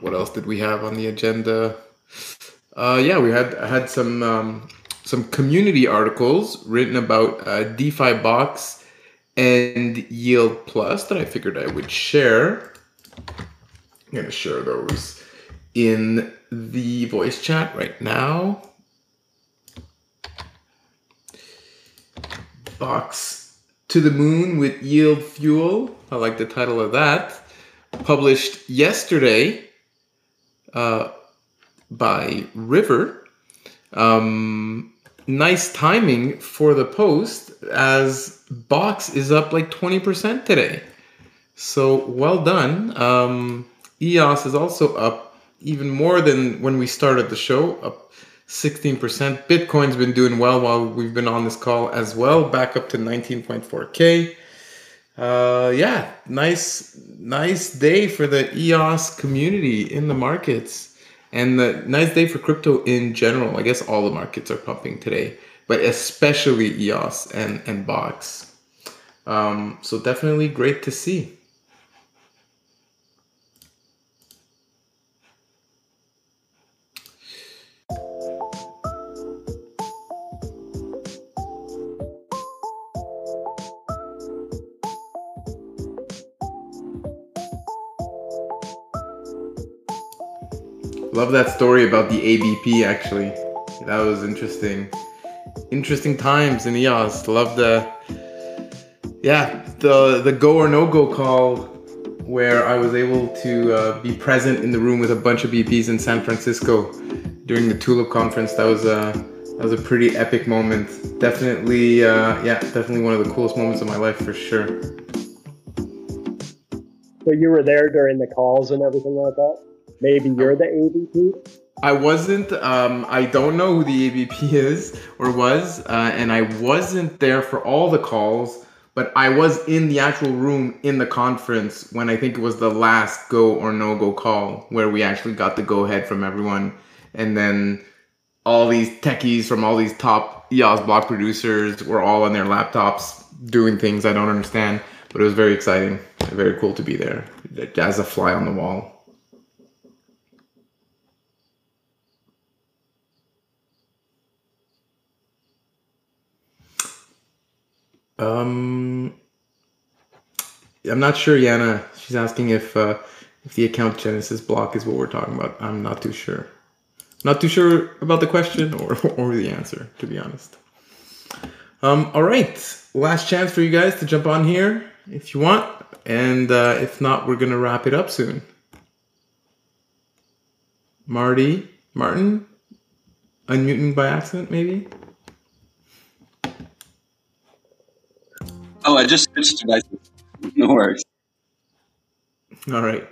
What else did we have on the agenda? Uh, yeah, we had had some um, some community articles written about uh, DeFi Box and Yield Plus that I figured I would share. I'm to share those in the voice chat right now. Box to the Moon with Yield Fuel. I like the title of that. Published yesterday uh, by River. Um, nice timing for the post as Box is up like 20% today. So well done. Um, EOS is also up even more than when we started the show, up 16%. Bitcoin's been doing well while we've been on this call as well, back up to 19.4K. Uh, yeah, nice, nice day for the EOS community in the markets and the nice day for crypto in general. I guess all the markets are pumping today, but especially EOS and and Box. Um, so definitely great to see. Love that story about the ABP actually. That was interesting. Interesting times in EOS. Love the yeah, the the go or no go call where I was able to uh, be present in the room with a bunch of BPs in San Francisco during the Tulip conference. That was a that was a pretty epic moment. Definitely, uh, yeah, definitely one of the coolest moments of my life for sure. So you were there during the calls and everything like that. Maybe you're the ABP? I wasn't. Um, I don't know who the ABP is or was, uh, and I wasn't there for all the calls. But I was in the actual room in the conference when I think it was the last go or no go call where we actually got the go ahead from everyone, and then all these techies from all these top EOS block producers were all on their laptops doing things I don't understand. But it was very exciting, very cool to be there as a fly on the wall. Um, I'm not sure, Yana. She's asking if uh, if the account genesis block is what we're talking about. I'm not too sure. Not too sure about the question or or the answer, to be honest. Um, all right, last chance for you guys to jump on here if you want, and uh, if not, we're gonna wrap it up soon. Marty, Martin, unmuting by accident, maybe. Oh, I just switched devices. No worries. All right.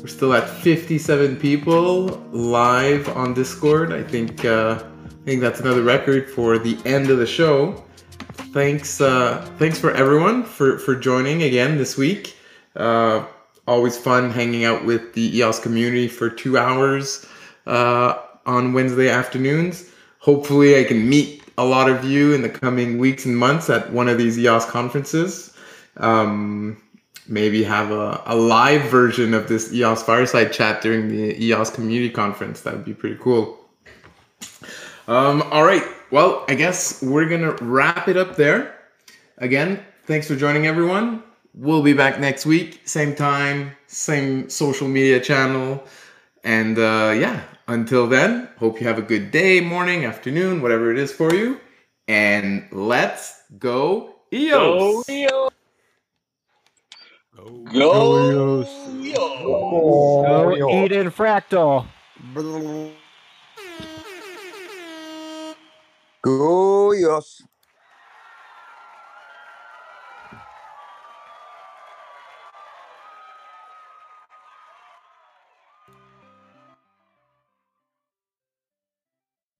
We're still at 57 people live on Discord. I think uh, I think that's another record for the end of the show thanks uh, thanks for everyone for for joining again this week. Uh, always fun hanging out with the EOS community for two hours uh, on Wednesday afternoons. Hopefully, I can meet a lot of you in the coming weeks and months at one of these EOS conferences. Um, maybe have a, a live version of this EOS fireside chat during the EOS community conference. That would be pretty cool. Um, all right. Well, I guess we're going to wrap it up there. Again, thanks for joining everyone. We'll be back next week, same time, same social media channel. And uh, yeah, until then, hope you have a good day, morning, afternoon, whatever it is for you. And let's go EOS! Go EOS! Go EOS! Go Eden Fractal! Go EOS!